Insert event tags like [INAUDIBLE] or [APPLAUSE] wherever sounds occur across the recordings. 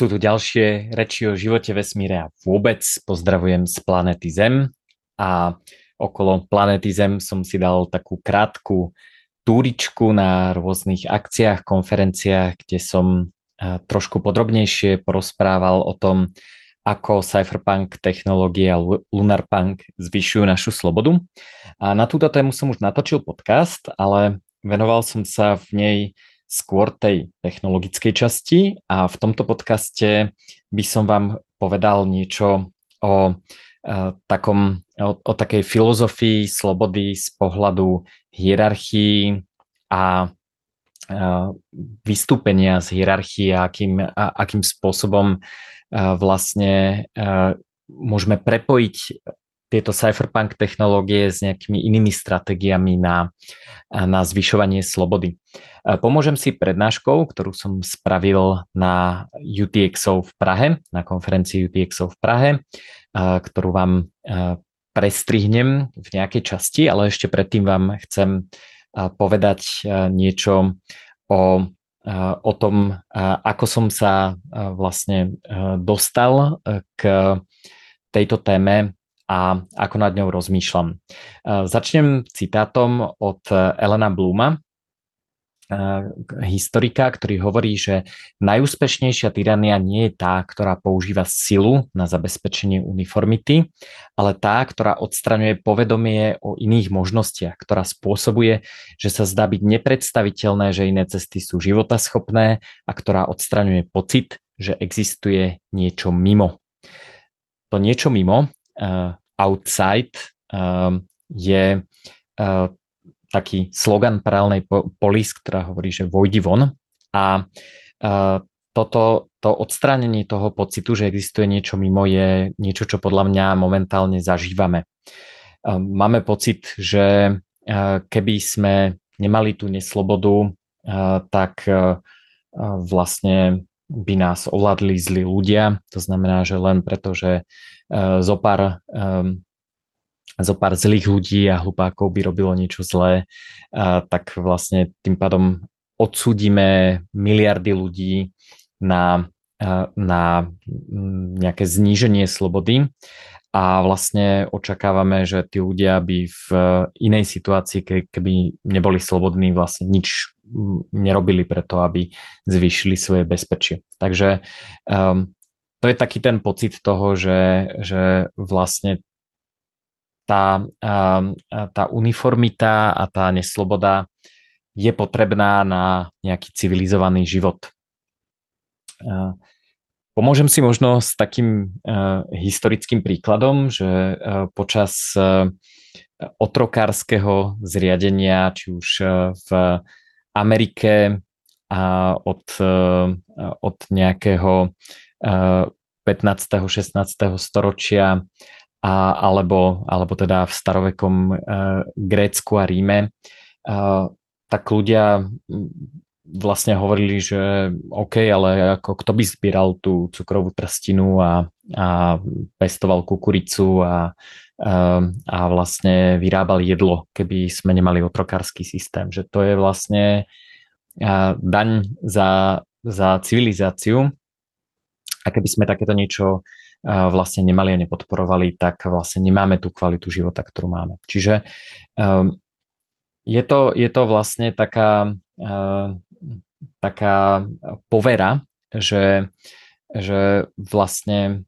Sú tu ďalšie reči o živote, vesmíre a vôbec pozdravujem z planety Zem a okolo planety Zem som si dal takú krátku túričku na rôznych akciách, konferenciách, kde som trošku podrobnejšie porozprával o tom, ako cypherpunk technológie a lunarpunk zvyšujú našu slobodu. A na túto tému som už natočil podcast, ale venoval som sa v nej skôr tej technologickej časti. A v tomto podcaste by som vám povedal niečo o uh, takom, o, o takej filozofii slobody z pohľadu hierarchii a uh, vystúpenia z hierarchie akým, a, akým spôsobom uh, vlastne môžeme prepojiť tieto cypherpunk technológie s nejakými inými stratégiami na, na zvyšovanie slobody. Pomôžem si prednáškou, ktorú som spravil na UTXO v Prahe, na konferencii UTXO v Prahe, ktorú vám prestrihnem v nejakej časti, ale ešte predtým vám chcem povedať niečo o, o tom, ako som sa vlastne dostal k tejto téme a ako nad ňou rozmýšľam. Začnem citátom od Elena Bluma, historika, ktorý hovorí, že najúspešnejšia tyrania nie je tá, ktorá používa silu na zabezpečenie uniformity, ale tá, ktorá odstraňuje povedomie o iných možnostiach, ktorá spôsobuje, že sa zdá byť nepredstaviteľné, že iné cesty sú životaschopné a ktorá odstraňuje pocit, že existuje niečo mimo. To niečo mimo uh, outside um, je uh, taký slogan paralelnej polis, ktorá hovorí, že vojdi von a uh, toto, to odstránenie toho pocitu, že existuje niečo mimo je niečo, čo podľa mňa momentálne zažívame. Uh, máme pocit, že uh, keby sme nemali tú neslobodu, tak vlastne by nás ovládli zlí ľudia. To znamená, že len preto, že uh, zo pár, um, zo pár zlých ľudí a hlupákov by robilo niečo zlé, uh, tak vlastne tým pádom odsúdime miliardy ľudí na, uh, na nejaké zníženie slobody a vlastne očakávame, že tí ľudia by v inej situácii, keby neboli slobodní, vlastne nič nerobili preto, aby zvýšili svoje bezpečie. Takže um, to je taký ten pocit toho, že, že vlastne tá, um, tá uniformita a tá nesloboda je potrebná na nejaký civilizovaný život. Pomôžem si možno s takým uh, historickým príkladom, že uh, počas uh, otrokárskeho zriadenia, či už v Amerike a od, uh, od nejakého uh, 15. 16. storočia a, alebo, alebo teda v starovekom uh, Grécku a Ríme, tak ľudia vlastne hovorili, že OK, ale ako kto by zbieral tú cukrovú trstinu a, a pestoval kukuricu a, a, a vlastne vyrábal jedlo, keby sme nemali otrokársky systém. Že to je vlastne daň za, za civilizáciu a keby sme takéto niečo vlastne nemali a nepodporovali, tak vlastne nemáme tú kvalitu života, ktorú máme. Čiže um, je to, je to vlastne taká taká povera, že, že vlastne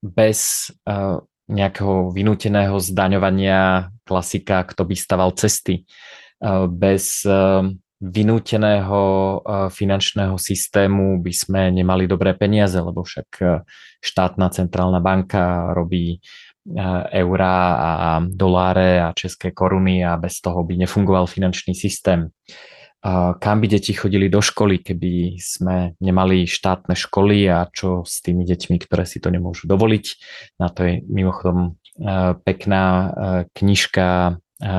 bez nejakého vynúteného zdaňovania klasika, kto by staval cesty, uh, bez uh, vynúteného finančného systému by sme nemali dobré peniaze, lebo však štátna centrálna banka robí eurá a doláre a české koruny a bez toho by nefungoval finančný systém kam by deti chodili do školy, keby sme nemali štátne školy a čo s tými deťmi, ktoré si to nemôžu dovoliť. Na to je mimochodom e, pekná e, knižka e,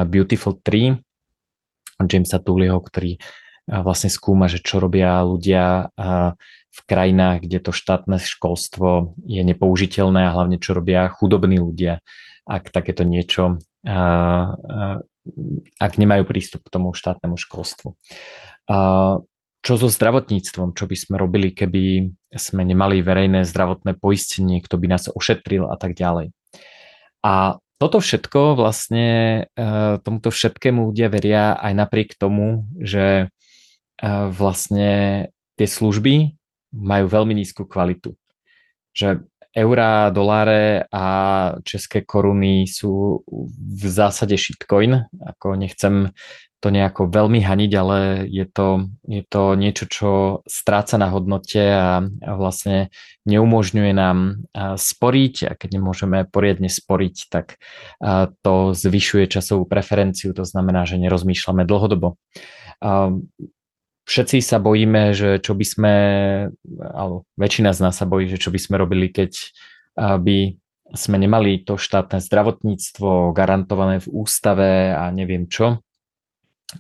Beautiful Tree Jamesa Tooleyho, ktorý vlastne skúma, že čo robia ľudia v krajinách, kde to štátne školstvo je nepoužiteľné a hlavne čo robia chudobní ľudia, ak takéto niečo ak nemajú prístup k tomu štátnemu školstvu. čo so zdravotníctvom, čo by sme robili, keby sme nemali verejné zdravotné poistenie, kto by nás ošetril a tak ďalej. A toto všetko vlastne, e, tomuto všetkému ľudia veria aj napriek tomu, že e, vlastne tie služby majú veľmi nízku kvalitu. Že eurá, doláre a české koruny sú v zásade shitcoin. Ako nechcem to nejako veľmi haniť, ale je to, je to niečo, čo stráca na hodnote a, a vlastne neumožňuje nám sporiť a keď nemôžeme poriadne sporiť, tak to zvyšuje časovú preferenciu, to znamená, že nerozmýšľame dlhodobo. Všetci sa bojíme, že čo by sme, alebo väčšina z nás sa bojí, že čo by sme robili, keď by sme nemali to štátne zdravotníctvo garantované v ústave a neviem čo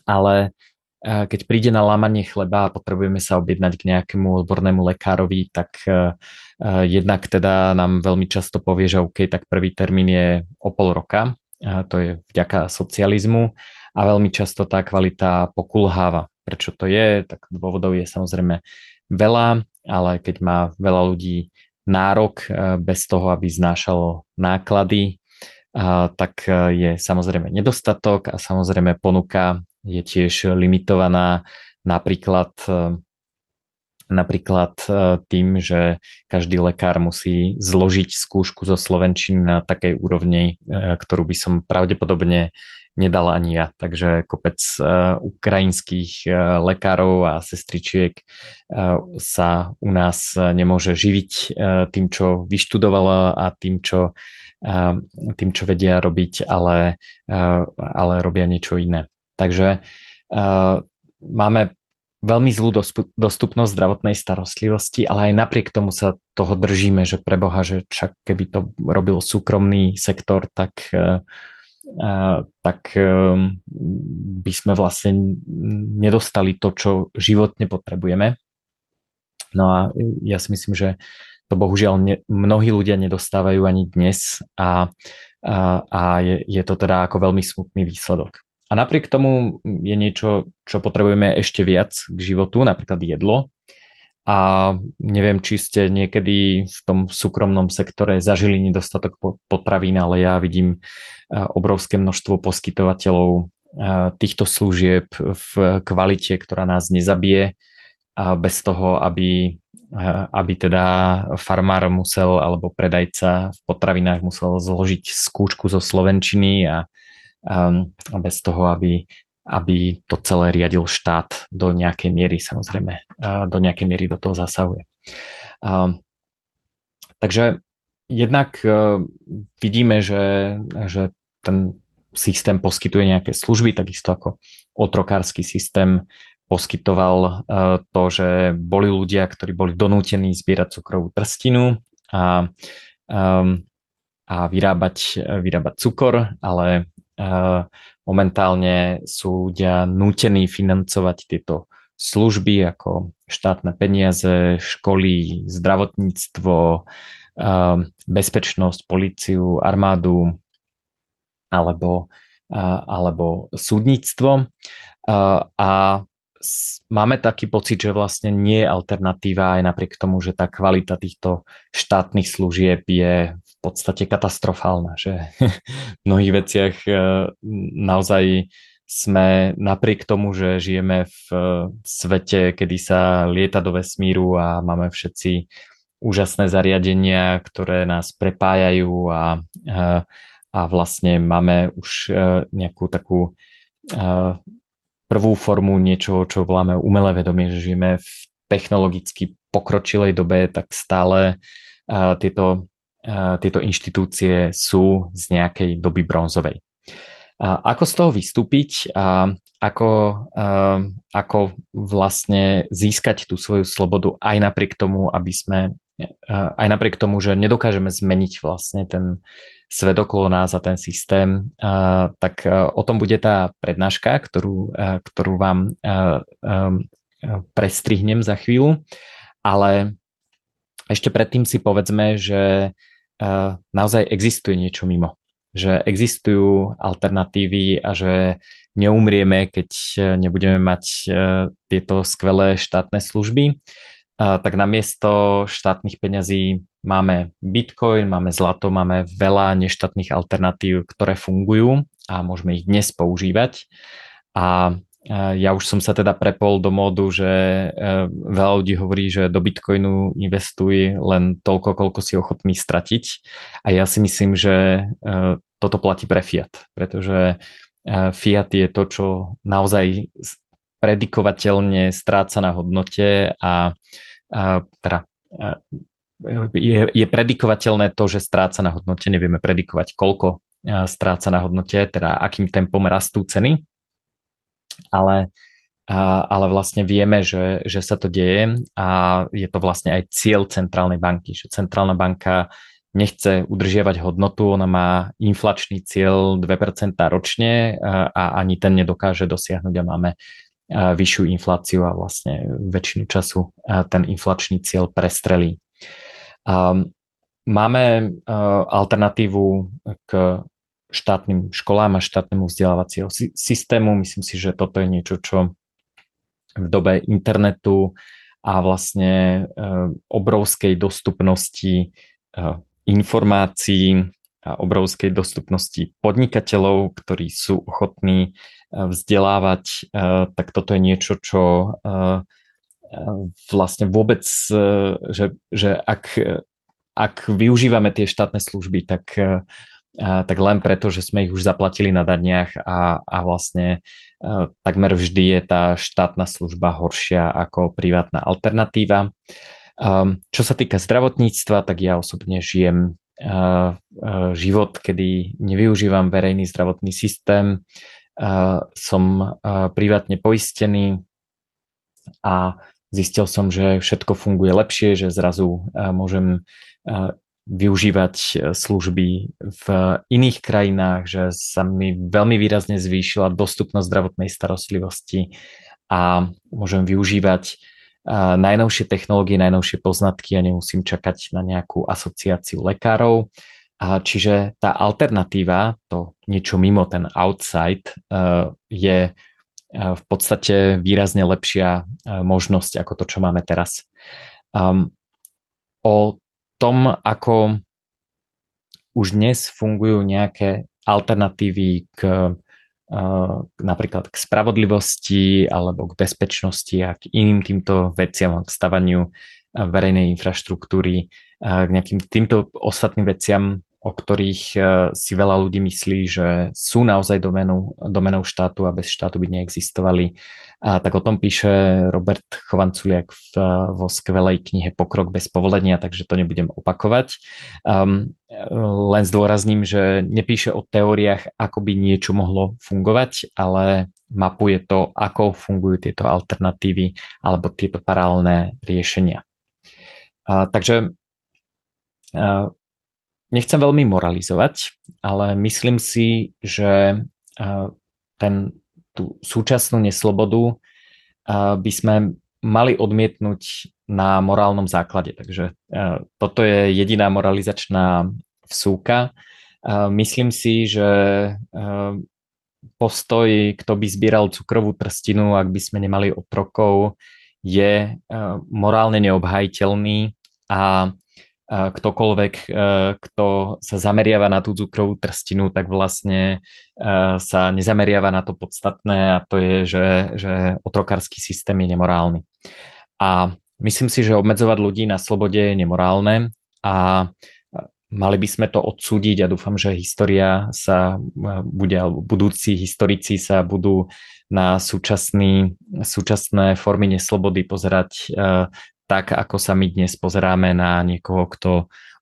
ale eh, keď príde na lámanie chleba a potrebujeme sa objednať k nejakému odbornému lekárovi, tak eh, eh, jednak teda nám veľmi často povie, že OK, tak prvý termín je o pol roka, to je vďaka socializmu a veľmi často tá kvalita pokulháva. Prečo to je? Tak dôvodov je samozrejme veľa, ale keď má veľa ľudí nárok bez toho, aby znášalo náklady, tak je samozrejme nedostatok a samozrejme ponuka je tiež limitovaná napríklad napríklad tým, že každý lekár musí zložiť skúšku zo Slovenčiny na takej úrovni, ktorú by som pravdepodobne nedal ani ja. Takže kopec e, ukrajinských lekárov a sestričiek sa u nás nemôže živiť tým, čo vyštudovala a tým, čo, tým, čo vedia robiť, ale, ale robia niečo iné. Takže máme veľmi zlú dostupnosť zdravotnej starostlivosti, ale aj napriek tomu sa toho držíme, že preboha, že čak keby to robil súkromný sektor, tak, tak uh, by sme vlastne nedostali to, čo životne potrebujeme. No a ja si myslím, že to bohužiaľ ne, mnohí ľudia nedostávajú ani dnes a, a, a je, je to teda ako veľmi smutný výsledok. A napriek tomu je niečo, čo potrebujeme ešte viac k životu, napríklad jedlo. A neviem, či ste niekedy v tom súkromnom sektore zažili nedostatok potravín, ale ja vidím obrovské množstvo poskytovateľov týchto služieb v kvalite, ktorá nás nezabije. A bez toho, aby, aby teda farmár musel alebo predajca v potravinách musel zložiť skúčku zo Slovenčiny a um, bez toho, aby, aby to celé riadil štát do nejakej miery, samozrejme, do nejakej miery do toho zasahuje. Um, takže jednak uh, vidíme, že, že ten systém poskytuje nejaké služby, takisto ako otrokársky systém poskytoval uh, to, že boli ľudia, ktorí boli donútení zbierať cukrovú trstinu a, um, a vyrábať, vyrábať cukor, ale momentálne sú ľudia nútení financovať tieto služby ako štátne peniaze, školy, zdravotníctvo, bezpečnosť, policiu, armádu alebo, alebo súdnictvo. A máme taký pocit, že vlastne nie je alternatíva aj napriek tomu, že tá kvalita týchto štátnych služieb je podstate katastrofálna, že [LAUGHS] v mnohých veciach e, naozaj sme napriek tomu, že žijeme v e, svete, kedy sa lieta do vesmíru a máme všetci úžasné zariadenia, ktoré nás prepájajú a, e, a vlastne máme už nejakú takú prvú formu niečo, čo voláme umelé vedomie, že žijeme v technologicky pokročilej dobe, tak stále tieto, tieto inštitúcie sú z nejakej doby bronzovej. Ako z toho vystúpiť a ako, ako vlastne získať tú svoju slobodu aj napriek tomu, aby sme aj napriek tomu, že nedokážeme zmeniť vlastne ten svet okolo nás a ten systém, tak o tom bude tá prednáška, ktorú, ktorú vám prestrihnem za chvíľu, ale ešte predtým si povedzme, že naozaj existuje niečo mimo. že existujú alternatívy a že neumrieme, keď nebudeme mať tieto skvelé štátne služby, tak namiesto štátnych peňazí máme Bitcoin, máme zlato, máme veľa neštátnych alternatív, ktoré fungujú a môžeme ich dnes používať. A ja už som sa teda prepol do módu, že e, veľa ľudí hovorí, že do Bitcoinu investuj len toľko, koľko si ochotný stratiť. A ja si myslím, že e, toto platí pre Fiat, pretože e, Fiat je to, čo naozaj predikovateľne stráca na hodnote a, a teda je, je predikovateľné to, že stráca na hodnote, nevieme predikovať koľko stráca na hodnote, teda akým tempom rastú ceny, ale, ale vlastne vieme, že, že sa to deje a je to vlastne aj cieľ centrálnej banky, že centrálna banka nechce udržiavať hodnotu, ona má inflačný cieľ 2% ročne a ani ten nedokáže dosiahnuť a máme vyššiu infláciu a vlastne väčšinu času ten inflačný cieľ prestrelí. Máme alternatívu k štátnym školám a štátnemu vzdelávacieho systému. Myslím si, že toto je niečo, čo v dobe internetu a vlastne e, obrovskej dostupnosti e, informácií a obrovskej dostupnosti podnikateľov, ktorí sú ochotní e, vzdelávať, tak toto je niečo, čo vlastne vôbec, že, že ak, ak využívame tie štátne služby, tak tak len preto, že sme ich už zaplatili na daniach a, a vlastne takmer vždy je tá štátna služba horšia ako privátna alternatíva. Čo sa týka zdravotníctva, tak ja osobne žijem život, kedy nevyužívam verejný zdravotný systém, som privátne poistený a zistil som, že všetko funguje lepšie, že zrazu môžem využívať e, služby v iných krajinách, že sa mi veľmi výrazne zvýšila dostupnosť zdravotnej starostlivosti a môžem využívať e, najnovšie technológie, najnovšie poznatky a nemusím čakať na nejakú asociáciu lekárov. Čiže tá alternatíva, to niečo mimo ten outside, e, je v podstate výrazne lepšia možnosť ako to, čo máme teraz. O tom, ako už dnes fungujú nejaké alternatívy k, k napríklad k spravodlivosti alebo k bezpečnosti a k iným týmto veciam, k stavaniu verejnej infraštruktúry, k nejakým týmto ostatným veciam o ktorých e, si veľa ľudí myslí, že sú naozaj domenou, domenou štátu a bez štátu by neexistovali. A tak o tom píše Robert Chovanculiak v, vo skvelej knihe Pokrok bez povolenia, takže to nebudem opakovať. Um, len zdôrazním, že nepíše o teóriách, ako by niečo mohlo fungovať, ale mapuje to, ako fungujú tieto alternatívy alebo tieto paralelné riešenia. A, takže nechcem veľmi moralizovať, ale myslím si, že ten, tú súčasnú neslobodu by sme mali odmietnúť na morálnom základe. Takže toto je jediná moralizačná vsúka. Myslím si, že postoj, kto by zbieral cukrovú trstinu, ak by sme nemali otrokov, je morálne neobhajiteľný a ktokoľvek, e, kto sa zameriava na tú cukrovú trstinu, tak vlastne e, sa nezameriava na to podstatné a to je, že, že otrokársky systém je nemorálny. A myslím si, že obmedzovať ľudí na slobode je nemorálne a mali by sme to odsúdiť a dúfam, že história sa e, bude, alebo budúci historici sa budú na súčasný, súčasné formy neslobody pozerať tak, ako sa my dnes pozeráme na niekoho, kto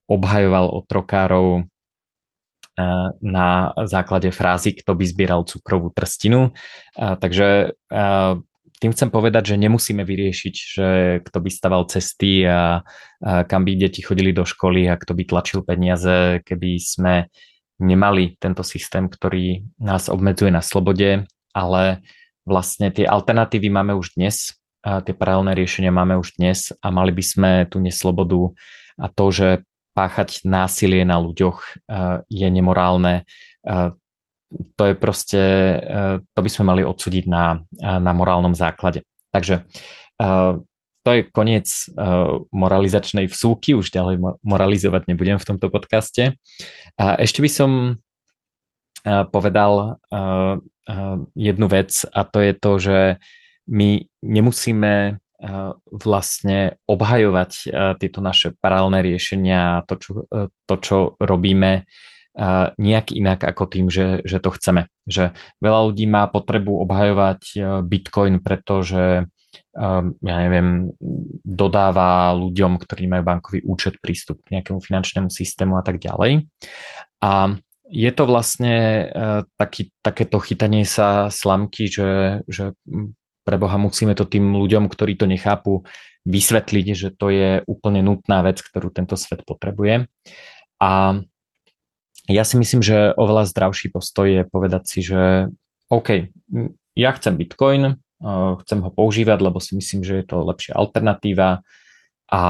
obhajoval otrokárov eh, na základe frázy, kto by zbieral cukrovú trstinu. Takže eh, tým chcem povedať, že nemusíme vyriešiť, že kto by staval cesty a, kam by deti chodili do školy a kto by tlačil peniaze, keby sme nemali tento systém, ktorý nás obmedzuje na slobode, ale vlastne tie alternatívy máme už dnes a tie paralelné riešenia máme už dnes a mali by sme tú neslobodu a to, že páchať násilie na ľuďoch je nemorálne. To je proste, to by sme mali odsúdiť na, na morálnom základe. Takže to je koniec moralizačnej vsúky, už ďalej moralizovať nebudem v tomto podcaste. A ešte by som povedal jednu vec a to je to, že my nemusíme vlastne obhajovať tieto naše paralelné riešenia, to, čo, e, to, čo robíme nejak inak ako tým, že, že to chceme. Že veľa ľudí má potrebu obhajovať Bitcoin, pretože ja neviem, dodáva ľuďom, ktorí majú bankový účet, prístup k nejakému finančnému systému a tak ďalej. A je to vlastne taký, takéto chytanie sa slamky, že, že pre Boha musíme to tým ľuďom, ktorí to nechápu, vysvetliť, že to je úplne nutná vec, ktorú tento svet potrebuje. A ja si myslím, že oveľa zdravší postoj je povedať si, že OK, ja chcem Bitcoin, chcem ho používať, lebo si myslím, že je to lepšia alternatíva a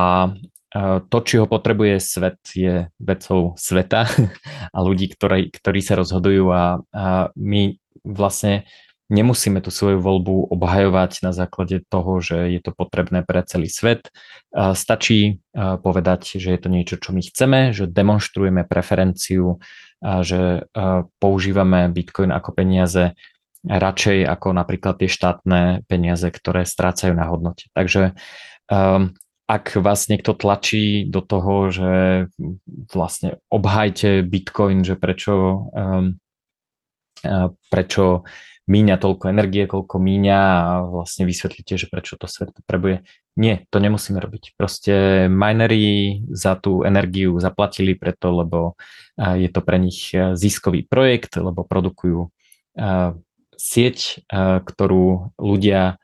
to, či ho potrebuje svet, je vecou sveta [LAUGHS] a ľudí, ktorí, ktorí sa rozhodujú a, a my vlastne Nemusíme tú svoju voľbu obhajovať na základe toho, že je to potrebné pre celý svet. Stačí povedať, že je to niečo, čo my chceme, že demonstrujeme preferenciu, že používame Bitcoin ako peniaze radšej ako napríklad tie štátne peniaze, ktoré strácajú na hodnote. Takže ak vás niekto tlačí do toho, že vlastne obhajte Bitcoin, že prečo, prečo míňa toľko energie, koľko míňa a vlastne vysvetlíte, že prečo to svet potrebuje. Nie, to nemusíme robiť. Proste minery za tú energiu zaplatili preto, lebo je to pre nich ziskový projekt, lebo produkujú sieť, ktorú ľudia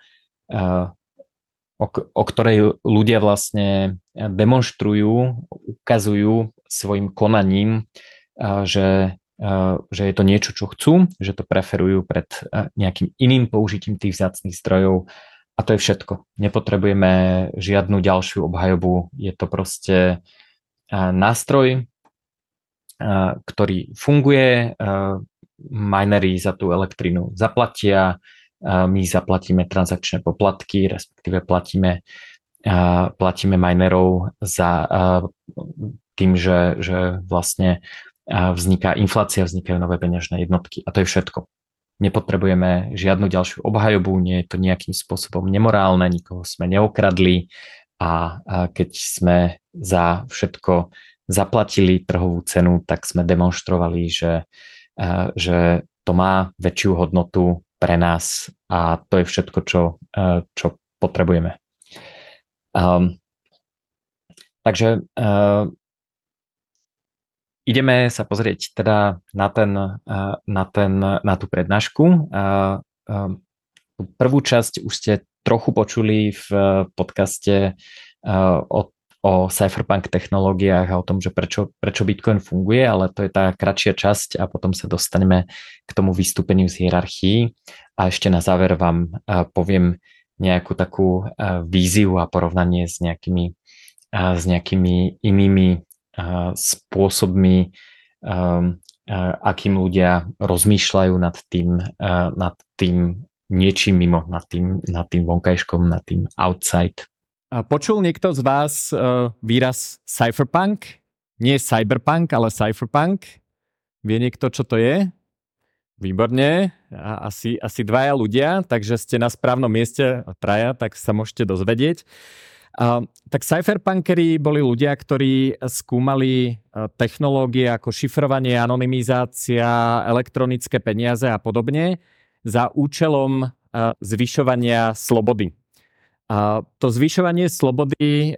o, o ktorej ľudia vlastne demonstrujú, ukazujú svojim konaním, že že je to niečo, čo chcú, že to preferujú pred nejakým iným použitím tých vzácných zdrojov a to je všetko. Nepotrebujeme žiadnu ďalšiu obhajobu, je to proste nástroj, ktorý funguje, minery za tú elektrínu zaplatia, my zaplatíme transakčné poplatky, respektíve platíme, platíme minerov za tým, že, že vlastne vzniká inflácia, vznikajú nové peňažné jednotky a to je všetko. Nepotrebujeme žiadnu ďalšiu obhajobu, nie je to nejakým spôsobom nemorálne, nikoho sme neokradli a keď sme za všetko zaplatili trhovú cenu, tak sme demonstrovali, že, že to má väčšiu hodnotu pre nás a to je všetko, čo, čo potrebujeme. Um, takže uh, ideme sa pozrieť teda na, ten, na, ten, na tú prednášku. Prvú časť už ste trochu počuli v podcaste o, o cypherpunk technológiách a o tom, že prečo, prečo Bitcoin funguje, ale to je tá kratšia časť a potom sa dostaneme k tomu vystúpeniu z hierarchii. A ešte na záver vám poviem nejakú takú víziu a porovnanie s nejakými, s nejakými inými spôsobmi, akým ľudia rozmýšľajú nad tým, nad tým niečím mimo, nad tým, nad tým vonkajškom, nad tým outside. Počul niekto z vás výraz cypherpunk? Nie cyberpunk, ale cypherpunk? Vie niekto, čo to je? Výborne, asi, asi dvaja ľudia, takže ste na správnom mieste, traja, tak sa môžete dozvedieť. Uh, tak cypherpunkery boli ľudia, ktorí skúmali technológie ako šifrovanie, anonymizácia, elektronické peniaze a podobne za účelom uh, zvyšovania slobody. Uh, to zvyšovanie slobody,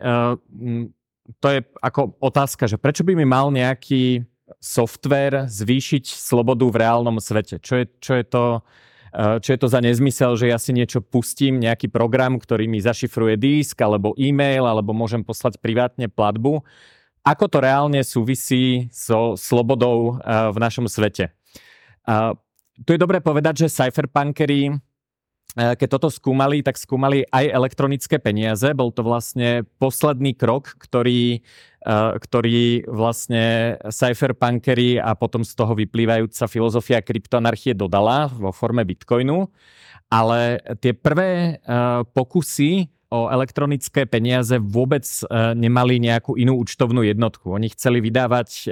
to je ako otázka, že prečo by mi mal nejaký software zvýšiť slobodu v reálnom svete? Čo je, čo je to, čo je to za nezmysel, že ja si niečo pustím, nejaký program, ktorý mi zašifruje disk, alebo e-mail, alebo môžem poslať privátne platbu. Ako to reálne súvisí so slobodou eh, v našom svete? Tu je dobré povedať, že cypherpunkery keď toto skúmali, tak skúmali aj elektronické peniaze. Bol to vlastne posledný krok, ktorý, ktorý vlastne cypherpunkery a potom z toho vyplývajúca filozofia kryptoanarchie dodala vo forme bitcoinu. Ale tie prvé pokusy o elektronické peniaze vôbec nemali nejakú inú účtovnú jednotku. Oni chceli vydávať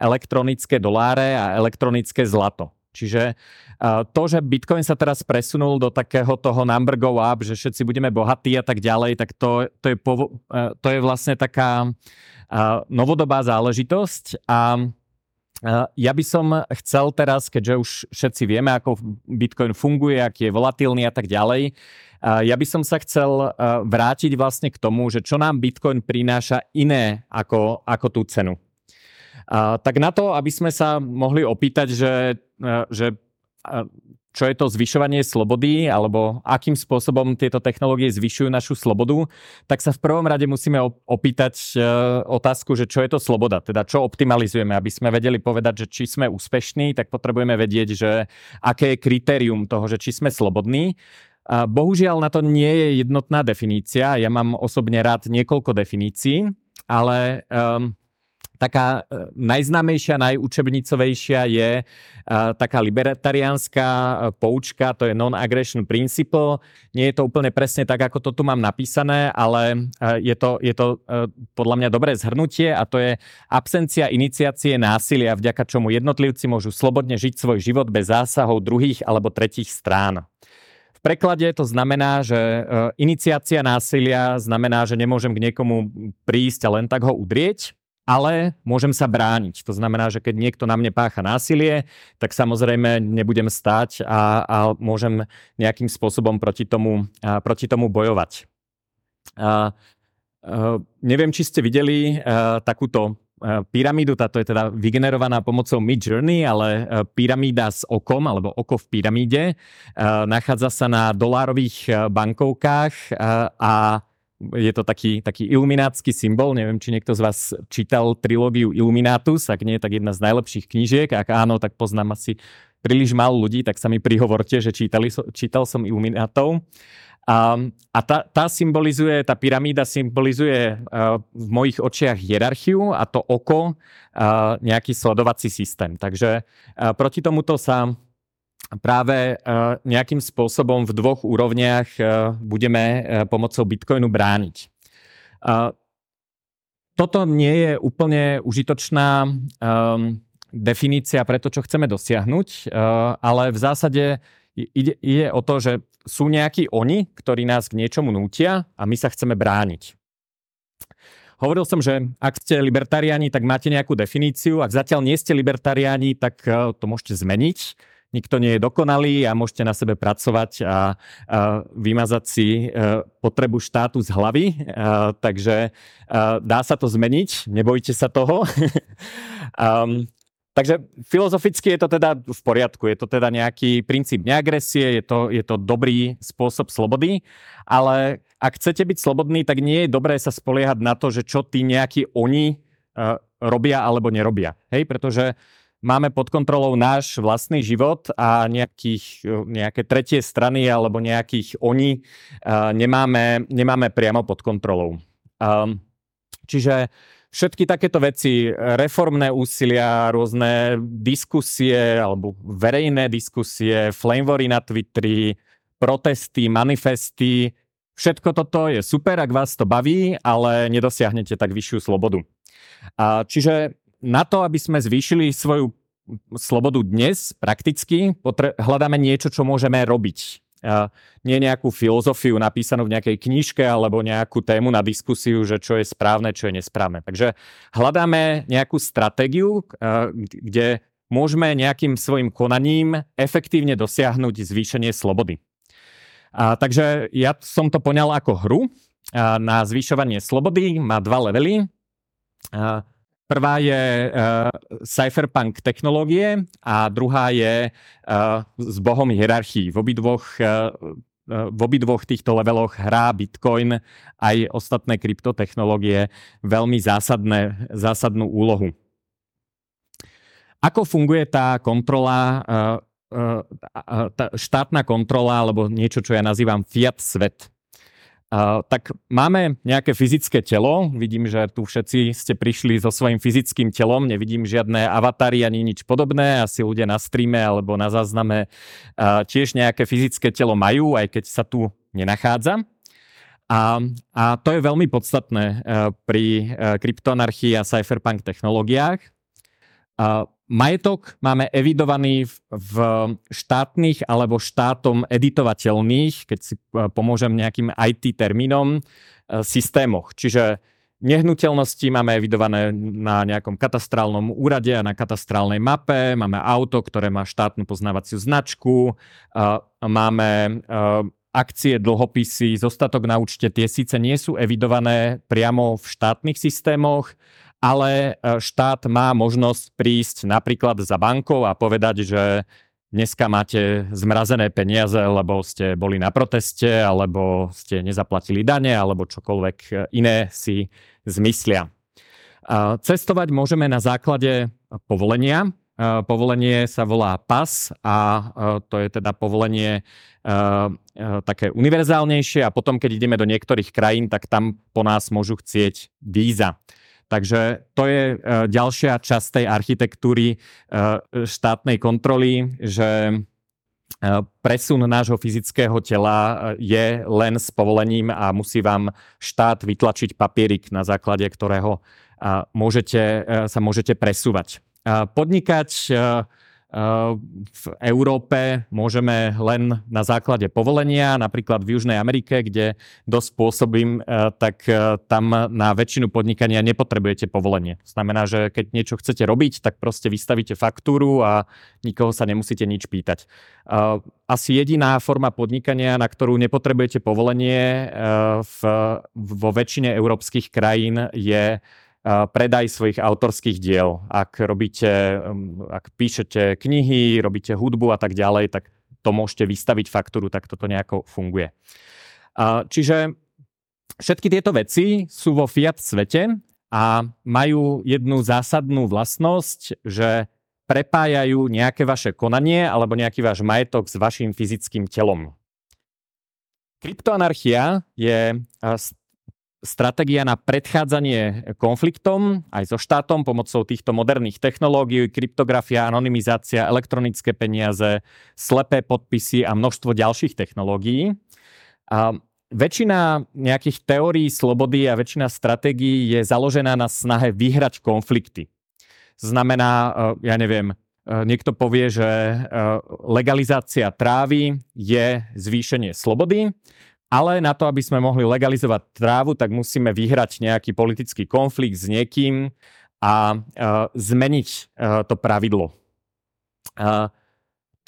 elektronické doláre a elektronické zlato. Čiže to, že Bitcoin sa teraz presunul do takého toho number go up, že všetci budeme bohatí a tak ďalej, tak to, to, je, povo- to je vlastne taká novodobá záležitosť a ja by som chcel teraz, keďže už všetci vieme, ako Bitcoin funguje, aký je volatilný a tak ďalej, ja by som sa chcel vrátiť vlastne k tomu, že čo nám Bitcoin prináša iné ako, ako tú cenu. Tak na to, aby sme sa mohli opýtať, že, že čo je to zvyšovanie slobody, alebo akým spôsobom tieto technológie zvyšujú našu slobodu, tak sa v prvom rade musíme opýtať e, otázku, že čo je to sloboda, teda čo optimalizujeme. Aby sme vedeli povedať, že či sme úspešní, tak potrebujeme vedieť, že aké je kritérium toho, že či sme slobodní. A bohužiaľ na to nie je jednotná definícia. Ja mám osobne rád niekoľko definícií, ale um, Taká e, najznámejšia, najúčebnicovejšia je uh, taká libertariánska e, poučka, to je non-aggression principle. Nie je to úplne presne tak, ako to tu mám napísané, ale je to, je to podľa mňa dobré zhrnutie a to je absencia iniciácie násilia, vďaka čomu jednotlivci môžu slobodne žiť svoj život bez zásahov druhých alebo tretích strán. V preklade to znamená, že iniciácia násilia znamená, že nemôžem k niekomu prísť a len tak ho udrieť, ale môžem sa brániť. To znamená, že keď niekto na mne pácha násilie, tak samozrejme nebudem stať a, a môžem nejakým spôsobom proti tomu, a, proti tomu bojovať. A, a, neviem, či ste videli a, takúto pyramídu, táto je teda vygenerovaná pomocou Mid Journey, ale pyramída s okom, alebo oko v pyramíde, nachádza sa na dolárových bankovkách a je to taký, taký iluminátsky symbol. Neviem, či niekto z vás čítal trilógiu Illuminatus, ak nie, tak jedna z najlepších knížiek. Ak áno, tak poznám asi príliš málo ľudí, tak sa mi prihovorte, že čítali, čítal som Illuminátov. A, a tá, tá symbolizuje, tá pyramída symbolizuje uh, v mojich očiach hierarchiu a to oko uh, nejaký sledovací systém. Takže uh, proti tomuto sa práve e, nejakým spôsobom v dvoch úrovniach e, budeme e, pomocou Bitcoinu brániť. Toto nie je úplne užitočná definícia pre to, čo chceme dosiahnuť, ale v zásade ide, ide o to, že sú nejakí oni, ktorí nás k niečomu nútia a my sa chceme brániť. Hovoril som, že ak ste libertariáni, tak máte nejakú definíciu. Ak zatiaľ nie ste libertariáni, tak to môžete zmeniť nikto nie je dokonalý a môžete na sebe pracovať a, a vymazať si a, e, potrebu štátu z hlavy. A, takže a, dá sa to zmeniť, nebojte sa toho. [LAUGHS] um, takže filozoficky je to teda v poriadku, je to teda nejaký princíp neagresie, je to, je to dobrý spôsob slobody, ale ak chcete byť slobodní, tak nie je dobré sa spoliehať na to, že čo tí nejakí oni robia alebo nerobia. Hej, pretože máme pod kontrolou náš vlastný život a nejakých, nejaké tretie strany alebo nejakých oni nemáme, nemáme priamo pod kontrolou. Čiže všetky takéto veci, reformné úsilia, rôzne diskusie alebo verejné diskusie, flamevory na Twitteri, protesty, manifesty, všetko toto je super, ak vás to baví, ale nedosiahnete tak vyššiu slobodu. čiže na to, aby sme zvýšili svoju slobodu dnes prakticky, potre- hľadáme niečo, čo môžeme robiť. Nie nejakú filozofiu napísanú v nejakej knižke alebo nejakú tému na diskusiu, že čo je správne, čo je nesprávne. Takže hľadáme nejakú stratégiu, kde môžeme nejakým svojim konaním efektívne dosiahnuť zvýšenie slobody. A, takže ja som to poňal ako hru a, na zvyšovanie slobody, má dva levely. A, Prvá je uh, cypherpunk technológie a druhá je uh, bohom hierarchií. V obidvoch, uh, v obidvoch týchto leveloch hrá Bitcoin aj ostatné kryptotechnológie veľmi zásadné, zásadnú úlohu. Ako funguje tá kontrola štátna kontrola alebo niečo, čo ja nazývam fiat svet. Tak máme nejaké fyzické telo, vidím, že tu všetci ste prišli so svojím fyzickým telom, nevidím žiadne avatary ani nič podobné, asi ľudia na streame alebo na zázname uh, tiež nejaké fyzické telo majú, aj keď sa tu nenachádza. A, a to je veľmi podstatné uh, pri kryptoanarchii a cypherpunk technológiách. Majetok máme evidovaný v štátnych alebo štátom editovateľných, keď si e, pomôžem nejakým IT termínom, e, systémoch. Čiže nehnuteľnosti máme evidované na nejakom katastrálnom úrade a na katastrálnej mape, máme auto, ktoré má štátnu poznávaciu značku, máme e, akcie, dlhopisy, zostatok na účte, tie síce nie sú evidované priamo v štátnych systémoch, ale e, štát má možnosť prísť napríklad za bankou a povedať, že dneska máte zmrazené peniaze, lebo ste boli na proteste, alebo ste nezaplatili dane, alebo čokoľvek e, iné si zmyslia. Cestovať môžeme na základe povolenia. E, povolenie sa volá PAS a to je teda povolenie také univerzálnejšie a potom, keď ideme do niektorých krajín, tak tam po nás môžu chcieť víza. Takže to je e, ďalšia časť tej architektúry e, štátnej kontroly, že e, presun nášho fyzického tela je len s povolením a musí vám štát vytlačiť papierik, na základe ktorého môžete, sa môžete presúvať. Podnikať v Európe môžeme len na základe povolenia, napríklad v Južnej Amerike, kde dosť pôsobím, e, tak e, tam na väčšinu podnikania nepotrebujete povolenie. Znamená, že keď niečo chcete robiť, tak proste vystavíte faktúru a nikoho sa nemusíte nič pýtať. E, asi jediná forma podnikania, na ktorú nepotrebujete povolenie v, vo väčšine európskych krajín je predaj svojich autorských diel. Ak robíte, um, ak píšete knihy, robíte hudbu a tak ďalej, tak to môžete vystaviť faktúru, tak toto nejako funguje. Čiže všetky tieto veci sú vo fiat svete a majú jednu zásadnú vlastnosť, že prepájajú nejaké vaše konanie alebo nejaký váš majetok s vašim fyzickým telom. Kryptoanarchia je stratégia na predchádzanie konfliktom aj so štátom pomocou týchto moderných technológií, kryptografia, anonymizácia, elektronické peniaze, slepé podpisy a množstvo ďalších technológií. A väčšina nejakých teórií slobody a väčšina stratégií je založená na snahe vyhrať konflikty. Znamená, e, ja neviem, e, niekto povie, že e, legalizácia trávy je zvýšenie slobody, ale na to, aby sme mohli legalizovať trávu, tak musíme vyhrať nejaký politický konflikt s niekým a uh, zmeniť uh, to pravidlo. Uh,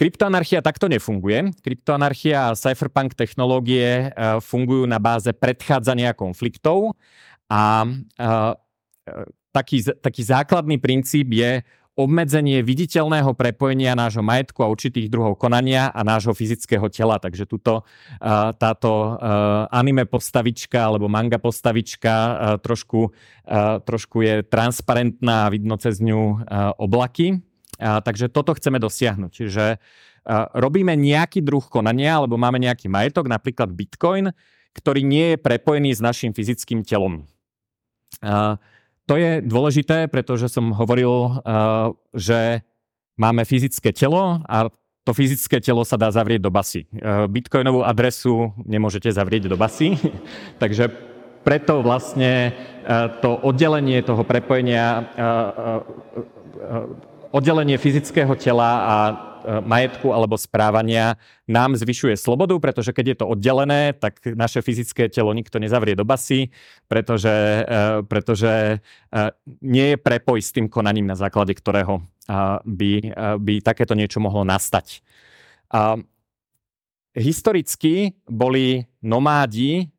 kryptoanarchia takto nefunguje. Kryptoanarchia a cypherpunk technológie uh, fungujú na báze predchádzania konfliktov a uh, taký, taký základný princíp je obmedzenie viditeľného prepojenia nášho majetku a určitých druhov konania a nášho fyzického tela. Takže tuto táto anime postavička alebo manga postavička trošku, trošku je transparentná a vidno cez ňu oblaky. Takže toto chceme dosiahnuť. Čiže robíme nejaký druh konania alebo máme nejaký majetok, napríklad bitcoin, ktorý nie je prepojený s našim fyzickým telom. To je dôležité, pretože som hovoril, uh, že máme fyzické telo a to fyzické telo sa dá zavrieť do basy. Uh, bitcoinovú adresu nemôžete zavrieť do basy, [LAUGHS] takže preto vlastne uh, to oddelenie toho prepojenia, oddelenie fyzického tela a E, majetku alebo správania nám zvyšuje slobodu, pretože keď je to oddelené, tak naše fyzické telo nikto nezavrie do basy, pretože, e, pretože e, nie je prepoj s tým konaním, na základe ktorého by, by takéto niečo mohlo nastať. Historicky boli nomádi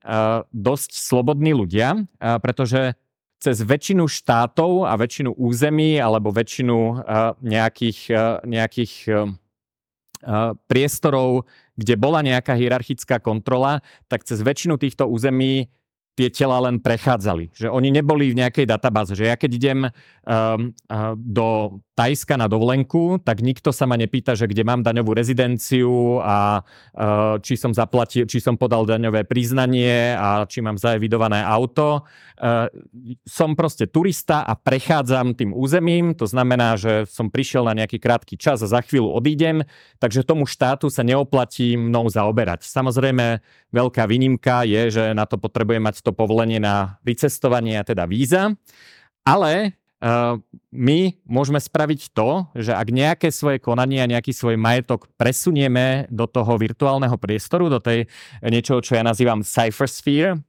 dosť slobodní ľudia, pretože cez väčšinu štátov a väčšinu území alebo väčšinu uh, nejakých, uh, nejakých uh, priestorov, kde bola nejaká hierarchická kontrola, tak cez väčšinu týchto území tie tela len prechádzali. Že oni neboli v nejakej databáze. Že ja keď idem do Tajska na dovolenku, tak nikto sa ma nepýta, že kde mám daňovú rezidenciu a uh, či som zaplatil, či som podal daňové priznanie a či mám zaevidované auto. Uh, som proste turista a prechádzam tým územím, to znamená, že som prišiel na nejaký krátky čas a za chvíľu odídem, takže tomu štátu sa neoplatí mnou zaoberať. Samozrejme, veľká výnimka je, že na to potrebujem mať to povolenie na vycestovanie, teda víza, ale my môžeme spraviť to, že ak nejaké svoje konanie a nejaký svoj majetok presunieme do toho virtuálneho priestoru, do tej niečoho, čo ja nazývam Cyphersphere,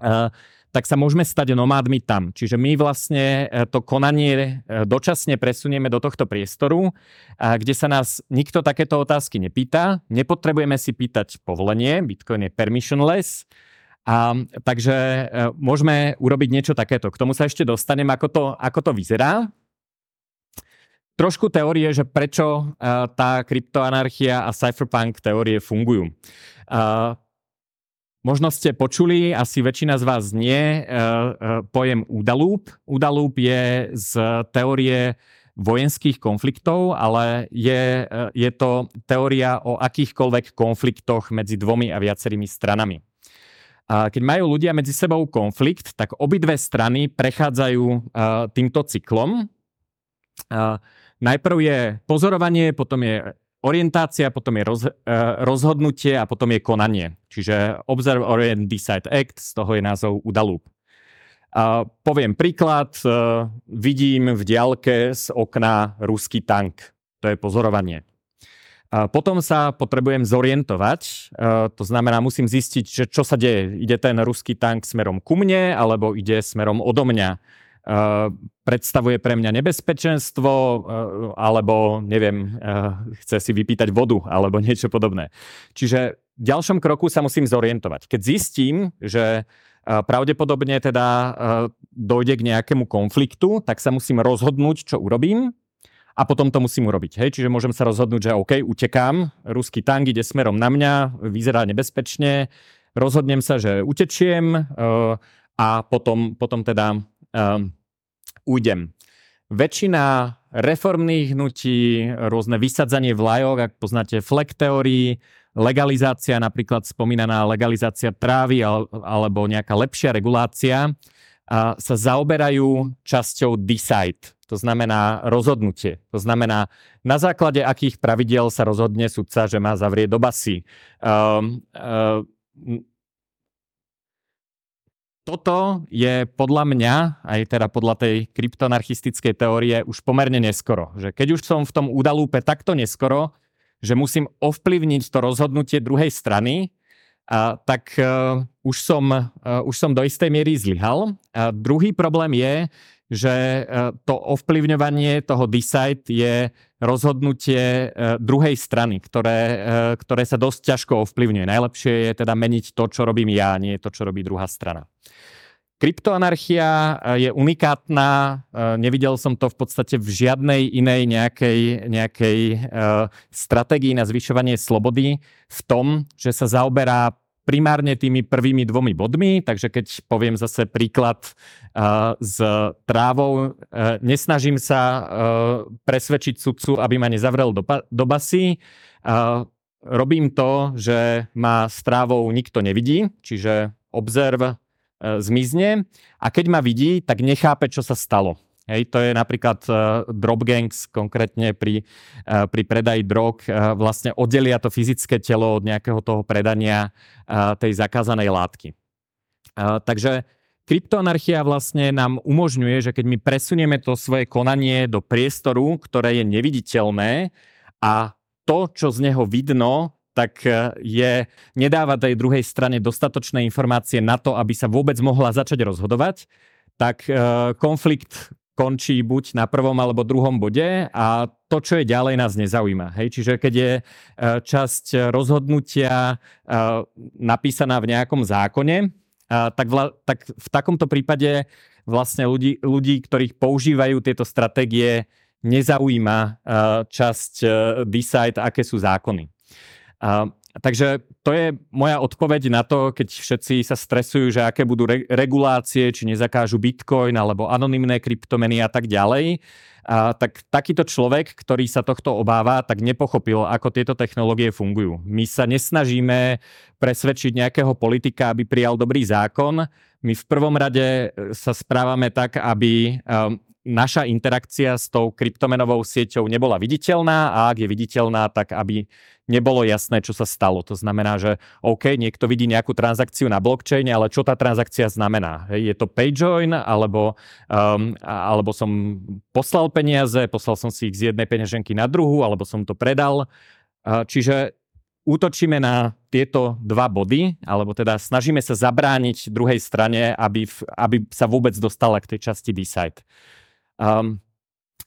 uh, tak sa môžeme stať nomádmi tam. Čiže my vlastne e, to konanie dočasne presunieme do tohto priestoru, kde sa nás nikto takéto otázky nepýta. Nepotrebujeme si pýtať povolenie, Bitcoin je permissionless, a, takže e, môžeme urobiť niečo takéto. K tomu sa ešte dostanem, ako to, ako to vyzerá. Trošku teórie, že prečo uh, tá kryptoanarchia a cypherpunk teórie fungujú. Uh, možno ste počuli, asi väčšina z vás nie, pojem Udaloop. Udaloop je z teórie vojenských konfliktov, ale je, je to teória o akýchkoľvek konfliktoch medzi dvomi a viacerými stranami. Keď majú ľudia medzi sebou konflikt, tak obidve strany prechádzajú týmto cyklom. Najprv je pozorovanie, potom je orientácia, potom je roz, rozhodnutie a potom je konanie. Čiže Observe, Orient, Decide, Act, z toho je názov UDALOOP. A poviem príklad, vidím v diálke z okna ruský tank. To je pozorovanie. Potom sa potrebujem zorientovať, e, to znamená, musím zistiť, že čo sa deje. Ide ten ruský tank smerom ku mne, alebo ide smerom odo mňa. E, predstavuje pre mňa nebezpečenstvo, e, alebo neviem, chce si vypýtať vodu, alebo [LAUGHS] niečo podobné. Čiže v ďalšom kroku sa musím zorientovať. Keď zistím, že pravdepodobne teda dojde k nejakému konfliktu, tak sa musím rozhodnúť, čo urobím a potom to musím urobiť. Hej? Čiže môžem sa rozhodnúť, že OK, utekám, ruský tank ide smerom na mňa, vyzerá nebezpečne, rozhodnem sa, že utečiem uh, a potom, potom teda uh, ujdem. Väčšina reformných hnutí, rôzne vysadzanie vlajok, ak poznáte flag teórii, legalizácia, napríklad spomínaná legalizácia trávy alebo nejaká lepšia regulácia, sa zaoberajú časťou decide, to znamená rozhodnutie. To znamená, na základe akých pravidel sa rozhodne sudca, že má zavrieť do basy. Um, um, toto je podľa mňa, aj teda podľa tej kryptonarchistickej teórie, už pomerne neskoro. Že keď už som v tom údalúpe takto neskoro, že musím ovplyvniť to rozhodnutie druhej strany, a, tak uh, už, som, uh, už som do istej miery zlyhal. Druhý problém je, že uh, to ovplyvňovanie toho decide je rozhodnutie uh, druhej strany, ktoré, uh, ktoré sa dosť ťažko ovplyvňuje. Najlepšie je teda meniť to, čo robím ja, nie to, čo robí druhá strana. Kryptoanarchia je unikátna, nevidel som to v podstate v žiadnej inej nejakej, nejakej stratégii na zvyšovanie slobody v tom, že sa zaoberá primárne tými prvými dvomi bodmi, takže keď poviem zase príklad uh, s trávou, uh, nesnažím sa uh, presvedčiť sudcu, aby ma nezavrel do, do basy. Robím to, že ma s trávou nikto nevidí, čiže observe E, zmizne a keď ma vidí, tak nechápe, čo sa stalo. Hej, to je napríklad uh, drop gangs, konkrétne pri, uh, pri predaji drog, uh, vlastne oddelia to fyzické telo od nejakého toho predania uh, tej zakázanej látky. Uh, takže kryptoanarchia vlastne nám umožňuje, že keď my presunieme to svoje konanie do priestoru, ktoré je neviditeľné a to, čo z neho vidno, tak je nedáva tej druhej strane dostatočné informácie na to, aby sa vôbec mohla začať rozhodovať, tak konflikt končí buď na prvom alebo druhom bode a to, čo je ďalej, nás nezaujíma. Hej? Čiže keď je e, časť rozhodnutia napísaná v nejakom zákone, tak, vla, tak v takomto prípade vlastne ľudí, ľudí, ktorých používajú tieto stratégie, nezaujíma časť decide, aké sú zákony. Takže to je moja odpoveď na to, keď všetci sa stresujú, že aké budú re- regulácie, či nezakážu bitcoin alebo anonymné kryptomeny a tak ďalej. A, tak takýto človek, ktorý sa tohto obáva, tak nepochopil, ako tieto technológie fungujú. My sa nesnažíme presvedčiť nejakého politika, aby prijal dobrý zákon. My v prvom rade sa správame tak, aby um, naša interakcia s tou kryptomenovou sieťou nebola viditeľná a ak je viditeľná, tak aby nebolo jasné, čo sa stalo. To znamená, že OK, niekto vidí nejakú transakciu na blockchaine, ale čo tá transakcia znamená? Je to payjoin, alebo, um, alebo som poslal peniaze, poslal som si ich z jednej peňaženky na druhú, alebo som to predal. Čiže útočíme na tieto dva body, alebo teda snažíme sa zabrániť druhej strane, aby, aby sa vôbec dostala k tej časti decide. Um,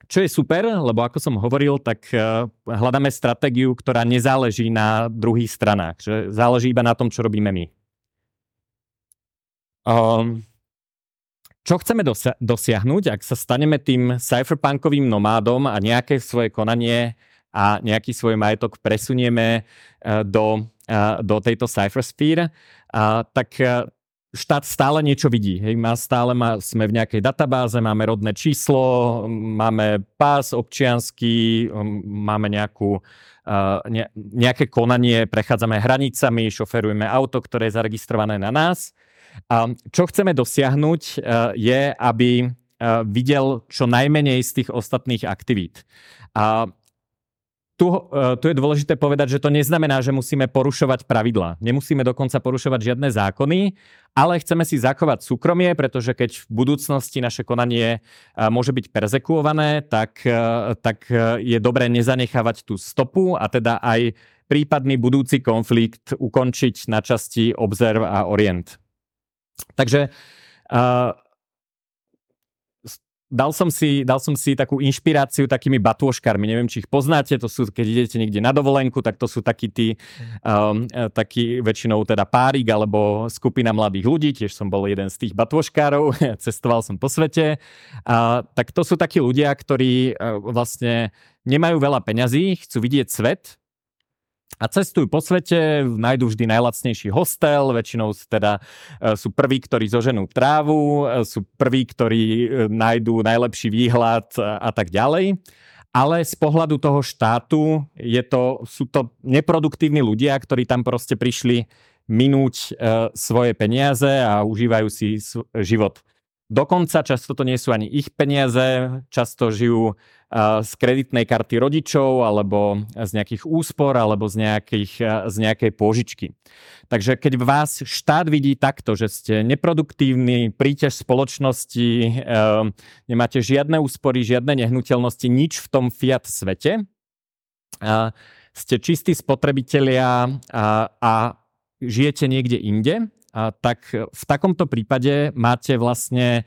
čo je super, lebo ako som hovoril, tak uh, hľadáme stratégiu, ktorá nezáleží na druhých stranách, že záleží iba na tom, čo robíme my. Um, čo chceme dosia- dosiahnuť, ak sa staneme tým cypherpunkovým nomádom a nejaké svoje konanie a nejaký svoj majetok presunieme uh, do, uh, do tejto cyphersphere, tak štát stále niečo vidí. Hej, má stále má, sme v nejakej databáze, máme rodné číslo, máme pás občiansky, máme nejakú, ne, nejaké konanie, prechádzame hranicami, šoferujeme auto, ktoré je zaregistrované na nás. A čo chceme dosiahnuť, uh, je, aby uh, videl čo najmenej z tých ostatných aktivít. A tu, e, tu je dôležité povedať, že to neznamená, že musíme porušovať pravidla. Nemusíme dokonca porušovať žiadne zákony, ale chceme si zachovať súkromie, pretože keď v budúcnosti naše konanie e, môže byť perzekuované, tak, e, tak je dobré nezanechávať tú stopu a teda aj prípadný budúci konflikt ukončiť na časti Observe a Orient. Takže uh, dal som, si, dal som si takú inšpiráciu takými batôžkarmi. Neviem, či ich poznáte, to sú, keď idete niekde na dovolenku, tak to sú takí tí, um, takí väčšinou teda párik alebo skupina mladých ľudí, tiež som bol jeden z tých batôžkárov, [LAUGHS] cestoval som po svete. A, tak to sú takí ľudia, ktorí uh, vlastne nemajú veľa peňazí, chcú vidieť svet, a cestujú po svete, nájdú vždy najlacnejší hostel, väčšinou teda e, sú prví, ktorí zoženú trávu, e, sú prví, ktorí e, nájdú najlepší výhľad a tak ďalej. Ale z pohľadu toho štátu je to, sú to neproduktívni ľudia, ktorí tam proste prišli minúť svoje peniaze a užívajú si život. Dokonca často to nie sú ani ich peniaze, často žijú z kreditnej karty rodičov alebo z nejakých úspor alebo z, nejakých, z nejakej pôžičky. Takže keď vás štát vidí takto, že ste neproduktívni, príťaž spoločnosti, nemáte žiadne úspory, žiadne nehnuteľnosti, nič v tom fiat svete, ste čistí spotrebitelia a, a žijete niekde inde, tak v takomto prípade máte vlastne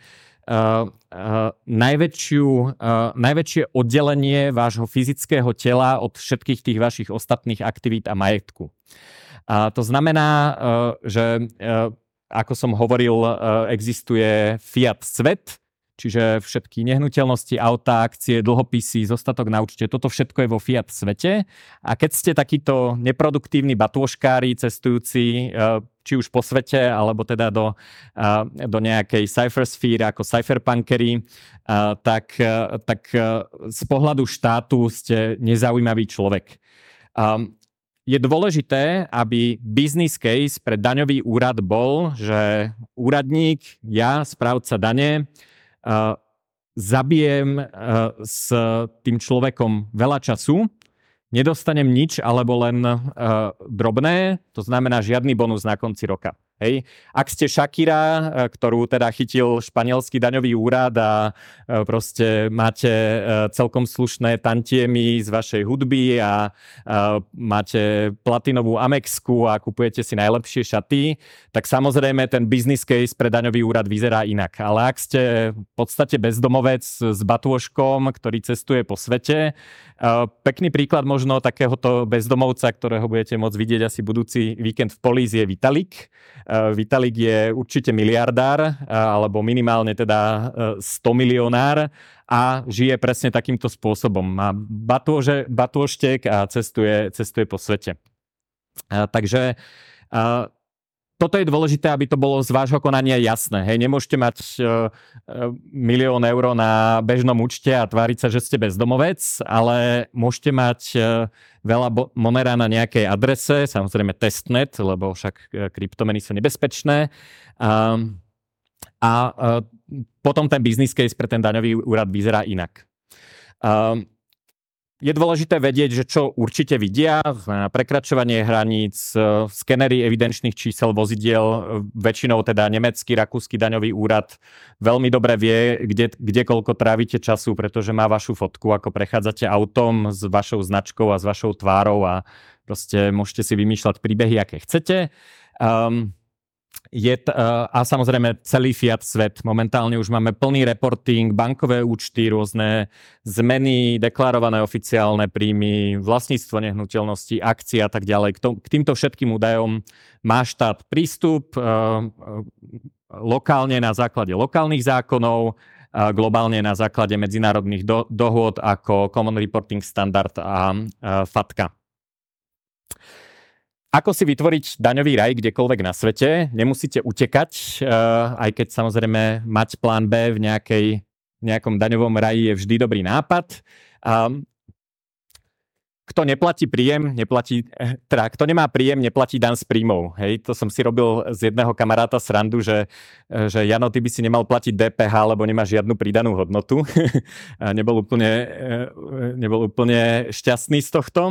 uh, uh, najväčšiu, najväčšie oddelenie vášho fyzického tela od všetkých tých vašich ostatných aktivít a majetku. A to znamená, že ako som hovoril, existuje fiat svet, čiže všetky nehnuteľnosti, auta, akcie, dlhopisy, zostatok na účte, toto všetko je vo fiat svete. A keď ste takíto neproduktívni batôžkári, cestujúci e, či už po svete, alebo teda do, do nejakej cyphersphere ako cypherpunkery, tak, tak z pohľadu štátu ste nezaujímavý človek. Je dôležité, aby business case pre daňový úrad bol, že úradník, ja, správca dane, zabijem s tým človekom veľa času, nedostanem nič alebo len drobné, to znamená žiadny bonus na konci roka. Hej. Ak ste Shakira, e, ktorú teda chytil španielský daňový úrad a e, proste máte e, celkom slušné tantiemy z vašej hudby a máte platinovú Amexku a kupujete si najlepšie šaty, tak samozrejme ten business case pre daňový úrad vyzerá inak. Ale ak ste v podstate bezdomovec s batôžkom, ktorý cestuje po svete, pekný príklad možno takéhoto bezdomovca, ktorého budete môcť vidieť asi budúci víkend v Polízi je Vitalik Vitalik je určite miliardár, eh, alebo minimálne teda 100 eh, milionár a žije presne takýmto spôsobom. Má batôže, batôštek a cestuje, cestuje po svete. Takže toto je dôležité, aby to bolo z vášho konania jasné. Hej, nemôžete mať uh, milión eur na bežnom účte a tváriť sa, že ste bezdomovec, ale môžete mať uh, veľa bo- monera na nejakej adrese, samozrejme testnet, lebo však kryptomeny sú nebezpečné. Um, a uh, potom ten business case pre ten daňový úrad vyzerá inak. Um, je dôležité vedieť, že čo určite vidia, prekračovanie hraníc, e, skenery evidenčných čísel vozidiel, e, väčšinou teda nemecký, rakúsky daňový úrad veľmi dobre vie, kde, kde koľko trávite času, pretože má vašu fotku, ako prechádzate autom s vašou značkou a s vašou tvárou a proste môžete si vymýšľať príbehy, aké chcete. Um, je t- a samozrejme celý fiat svet. Momentálne už máme plný reporting, bankové účty, rôzne zmeny, deklarované oficiálne príjmy, vlastníctvo nehnuteľnosti, akcie a tak ďalej. K, to, k týmto všetkým údajom má štát prístup uh, lokálne na základe lokálnych zákonov, uh, globálne na základe medzinárodných do, dohôd ako Common Reporting Standard a uh, FATCA. Ako si vytvoriť daňový raj kdekoľvek na svete? Nemusíte utekať, eh, aj keď samozrejme mať plán B v nejakej, nejakom daňovom raji je vždy dobrý nápad. Kto neplatí príjem, neplatí, teda kto nemá príjem, neplatí dan z príjmov. Hej, to som si robil z jedného kamaráta srandu, že, že Jano, ty by si nemal platiť DPH, lebo nemá žiadnu pridanú hodnotu. [LAUGHS] nebol, úplne, eh, nebol úplne šťastný z tohto,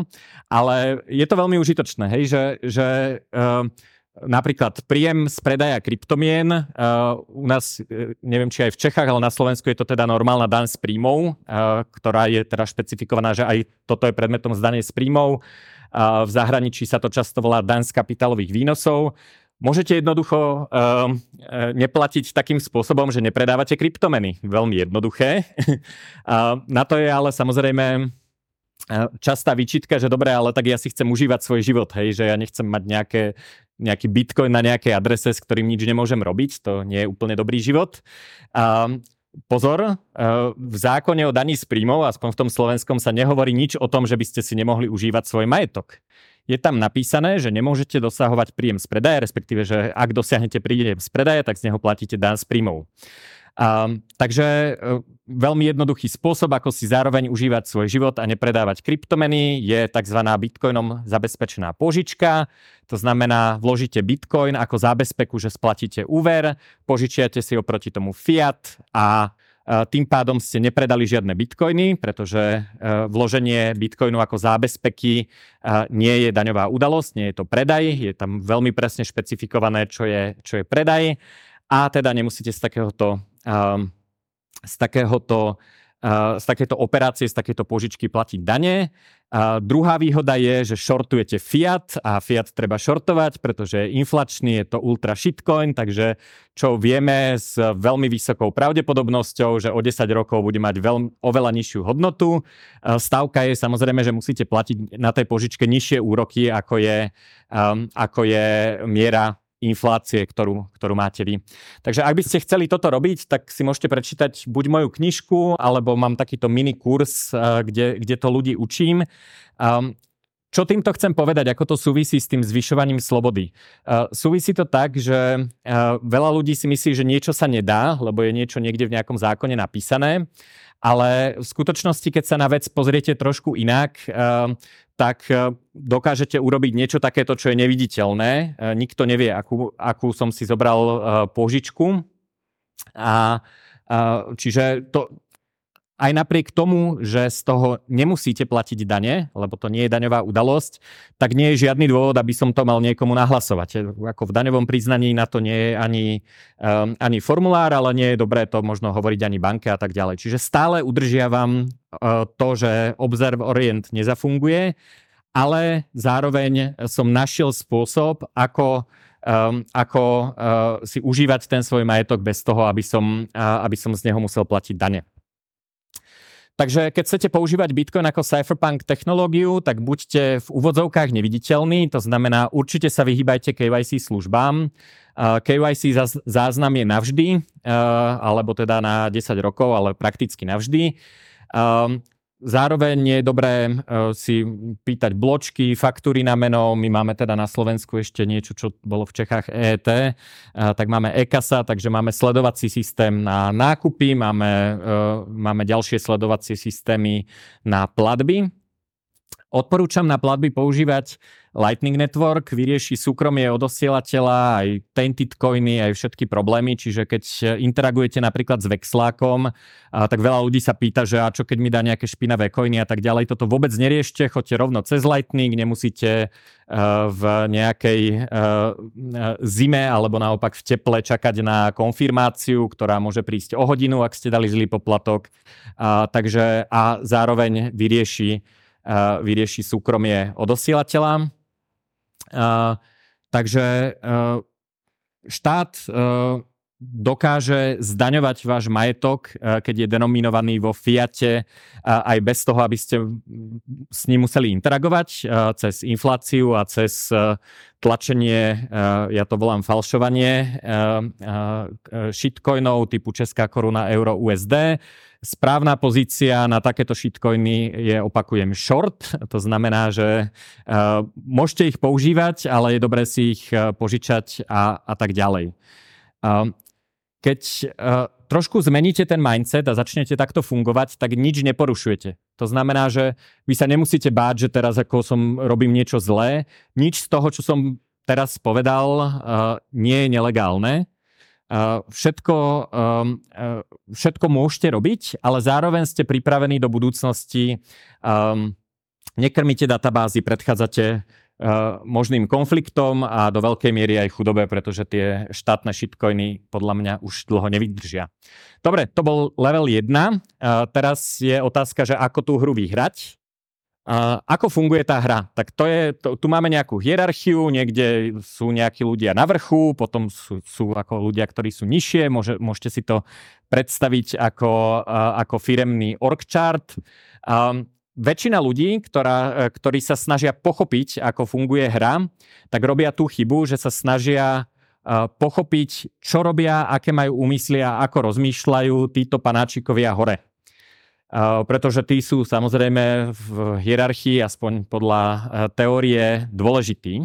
ale je to veľmi užitočné, hej, že, že uh, napríklad príjem z predaja kryptomien. Uh, u nás, e, neviem či aj v Čechách, ale na Slovensku je to teda normálna daň z príjmov, uh, ktorá je teda špecifikovaná, že aj toto je predmetom zdanie z príjmov. V zahraničí sa to často volá daň z kapitálových výnosov. Môžete jednoducho neplatiť takým spôsobom, že nepredávate kryptomeny. Veľmi jednoduché. [LAUGHS] na to je ale samozrejme častá výčitka, že dobre, ale tak ja si chcem užívať svoj život, hej, že ja nechcem mať nejaké nejaký bitcoin na nejakej adrese, s ktorým nič nemôžem robiť. To nie je úplne dobrý život. A pozor, e, v zákone o daní z príjmov, aspoň v tom slovenskom, sa nehovorí nič o tom, že by ste si nemohli užívať svoj majetok. Je tam napísané, že nemôžete dosahovať príjem z predaja, respektíve, že ak dosiahnete príjem z predaja, tak z neho platíte dan z príjmov. Um, takže uh, veľmi jednoduchý spôsob, ako si zároveň užívať svoj život a nepredávať kryptomeny, je tzv. bitcoinom zabezpečená požička. To znamená, vložíte bitcoin ako zábezpeku, že splatíte úver, požičiate si oproti tomu fiat a tým pádom ste nepredali žiadne bitcoiny, pretože vloženie bitcoinu ako zábezpeky nie je daňová udalosť, nie je to predaj, je tam veľmi presne špecifikované, čo je, čo je predaj a teda nemusíte z takéhoto z takéhoto z takéto operácie, z takéto požičky platiť dane. A druhá výhoda je, že shortujete fiat a fiat treba shortovať, pretože je inflačný, je to ultra shitcoin, takže čo vieme s veľmi vysokou pravdepodobnosťou, že o 10 rokov bude mať veľmi, oveľa nižšiu hodnotu. Stavka je samozrejme, že musíte platiť na tej požičke nižšie úroky, ako je, um, ako je miera inflácie, ktorú, ktorú máte vy. Takže ak by ste chceli toto robiť, tak si môžete prečítať buď moju knižku, alebo mám takýto mini kurz, eh, kde, kde to ľudí učím. Um, čo týmto chcem povedať, ako to súvisí s tým zvyšovaním slobody? Uh, súvisí to tak, že uh, veľa ľudí si myslí, že niečo sa nedá, lebo je niečo niekde v nejakom zákone napísané, ale v skutočnosti, keď sa na vec pozriete trošku inak, tak dokážete urobiť niečo takéto, čo je neviditeľné. Nikto nevie, akú, akú som si zobral požičku. A, čiže to, aj napriek tomu, že z toho nemusíte platiť dane, lebo to nie je daňová udalosť, tak nie je žiadny dôvod, aby som to mal niekomu nahlasovať. Ako v daňovom priznaní na to nie je ani, um, ani formulár, ale nie je dobré to možno hovoriť ani banke a tak ďalej. Čiže stále udržiavam uh, to, že Observe Orient nezafunguje, ale zároveň som našiel spôsob, ako um, ako uh, si užívať ten svoj majetok bez toho, aby som, uh, aby som z neho musel platiť dane. Takže keď chcete používať Bitcoin ako cypherpunk technológiu, tak buďte v úvodzovkách neviditeľní, to znamená určite sa vyhýbajte KYC službám. KYC záznam je navždy, alebo teda na 10 rokov, ale prakticky navždy. Zároveň je dobré si pýtať bločky, faktúry na meno. My máme teda na Slovensku ešte niečo, čo bolo v Čechách EET. Tak máme e-kasa, takže máme sledovací systém na nákupy, máme, máme ďalšie sledovacie systémy na platby. Odporúčam na platby používať Lightning Network, vyrieši súkromie od osielateľa, aj tainted coiny, aj všetky problémy, čiže keď interagujete napríklad s vexlákom, tak veľa ľudí sa pýta, že a čo keď mi dá nejaké špinavé coiny a tak ďalej, toto vôbec neriešte, choďte rovno cez Lightning, nemusíte v nejakej zime alebo naopak v teple čakať na konfirmáciu, ktorá môže prísť o hodinu, ak ste dali zlý poplatok. Takže a zároveň vyrieši vyrieši súkromie od osielateľa. Takže štát dokáže zdaňovať váš majetok, keď je denominovaný vo fiate, aj bez toho, aby ste s ním museli interagovať cez infláciu a cez tlačenie, ja to volám falšovanie, shitcoinov typu Česká koruna, euro, USD Správna pozícia na takéto shitcoiny je, opakujem, short. To znamená, že uh, môžete ich používať, ale je dobré si ich uh, požičať a, a tak ďalej. Uh, keď uh, trošku zmeníte ten mindset a začnete takto fungovať, tak nič neporušujete. To znamená, že vy sa nemusíte báť, že teraz ako som robím niečo zlé. Nič z toho, čo som teraz povedal, uh, nie je nelegálne všetko, um, uh, všetko môžete robiť, ale zároveň ste pripravení do budúcnosti, um, nekrmíte databázy, predchádzate uh, možným konfliktom a do veľkej miery aj chudobe, pretože tie štátne shitcoiny podľa mňa už dlho nevydržia. Dobre, to bol level 1. Uh, teraz je otázka, že ako tú hru vyhrať. Ako funguje tá hra? Tak to je, to, tu máme nejakú hierarchiu, niekde sú nejakí ľudia na vrchu, potom sú, sú ako ľudia, ktorí sú nižšie, môže, môžete si to predstaviť ako, ako firemný org chart. Um, väčšina ľudí, ktorá, ktorí sa snažia pochopiť, ako funguje hra, tak robia tú chybu, že sa snažia uh, pochopiť, čo robia, aké majú úmysly a ako rozmýšľajú títo panáčikovia hore pretože tí sú samozrejme v hierarchii, aspoň podľa e, teórie, dôležití.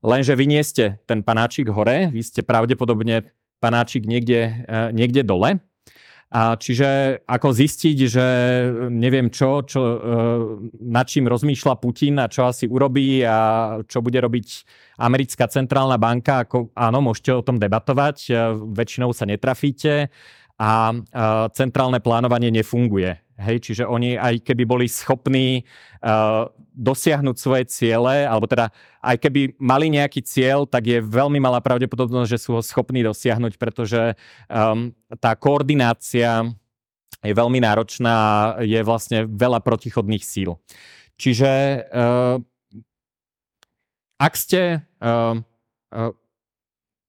Lenže vy nie ste ten panáčik hore, vy ste pravdepodobne panáčik niekde, e, niekde dole. A čiže ako zistiť, že neviem čo, čo, nad čím rozmýšľa Putin a čo asi urobí a čo bude robiť americká centrálna banka, ako, áno, môžete o tom debatovať, väčšinou sa netrafíte a centrálne plánovanie nefunguje. Hej, čiže oni aj keby boli schopní uh, dosiahnuť svoje ciele, alebo teda aj keby mali nejaký cieľ, tak je veľmi malá pravdepodobnosť, že sú ho schopní dosiahnuť, pretože um, tá koordinácia je veľmi náročná a je vlastne veľa protichodných síl. Čiže uh, ak ste uh, uh,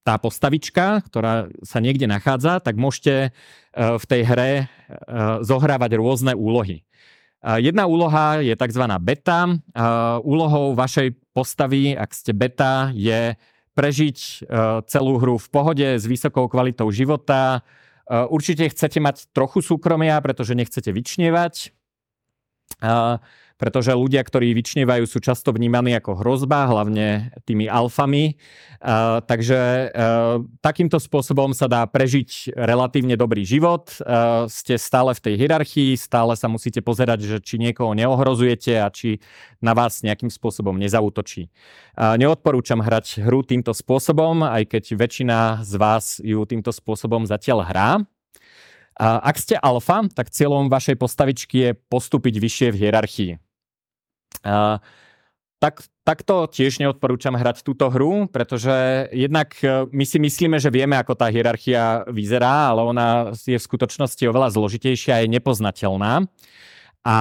tá postavička, ktorá sa niekde nachádza, tak môžete e, v tej hre e, zohrávať rôzne úlohy. Jedna úloha je tzv. beta. Úlohou vašej postavy, ak ste beta, je prežiť e, celú hru v pohode s vysokou kvalitou života. Určite chcete mať trochu súkromia, pretože nechcete vyčnievať pretože ľudia, ktorí vyčnievajú, sú často vnímaní ako hrozba, hlavne tými alfami. Uh, takže uh, takýmto spôsobom sa dá prežiť relatívne dobrý život. Uh, ste stále v tej hierarchii, stále sa musíte pozerať, že či niekoho neohrozujete a či na vás nejakým spôsobom nezautočí. Uh, neodporúčam hrať hru týmto spôsobom, aj keď väčšina z vás ju týmto spôsobom zatiaľ hrá. Ak ste alfa, tak cieľom vašej postavičky je postúpiť vyššie v hierarchii. Tak, takto tiež neodporúčam hrať túto hru, pretože jednak e, my si myslíme, že vieme, ako tá hierarchia vyzerá, ale ona je v skutočnosti oveľa zložitejšia a je nepoznateľná. A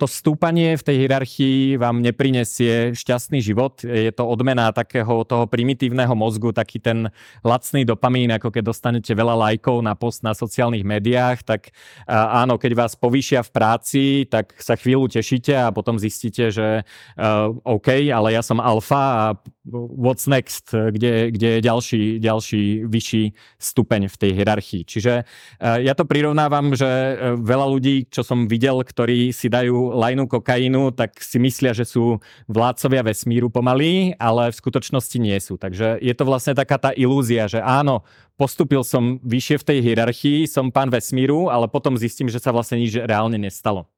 to stúpanie v tej hierarchii vám neprinesie šťastný život. Je to odmena takého toho primitívneho mozgu, taký ten lacný dopamín, ako keď dostanete veľa lajkov na post na sociálnych médiách, tak áno, keď vás povýšia v práci, tak sa chvíľu tešíte a potom zistíte, že OK, ale ja som alfa a what's next, kde, kde je ďalší, ďalší vyšší stupeň v tej hierarchii. Čiže ja to prirovnávam, že veľa ľudí, čo som videl, ktorí si dajú lajnu kokainu, tak si myslia, že sú vládcovia vesmíru pomalí, ale v skutočnosti nie sú. Takže je to vlastne taká tá ilúzia, že áno, postupil som vyššie v tej hierarchii, som pán vesmíru, ale potom zistím, že sa vlastne nič reálne nestalo.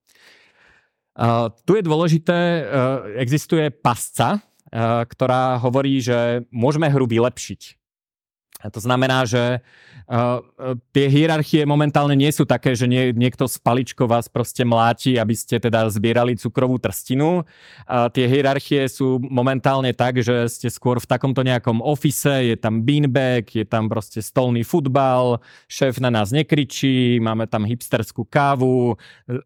Uh, tu je dôležité, uh, existuje pasca, uh, ktorá hovorí, že môžeme hru vylepšiť. To znamená, že uh, tie hierarchie momentálne nie sú také, že nie, niekto z paličkou vás proste mláti, aby ste teda zbierali cukrovú trstinu. Uh, tie hierarchie sú momentálne tak, že ste skôr v takomto nejakom ofise, je tam beanbag, je tam proste stolný futbal, šéf na nás nekričí, máme tam hipsterskú kávu,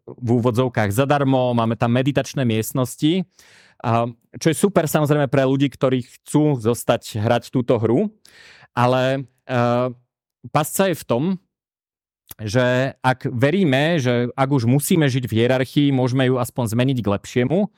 v úvodzovkách zadarmo, máme tam meditačné miestnosti. Uh, čo je super samozrejme pre ľudí, ktorí chcú zostať hrať túto hru. Ale uh, pasca je v tom, že ak veríme, že ak už musíme žiť v hierarchii, môžeme ju aspoň zmeniť k lepšiemu,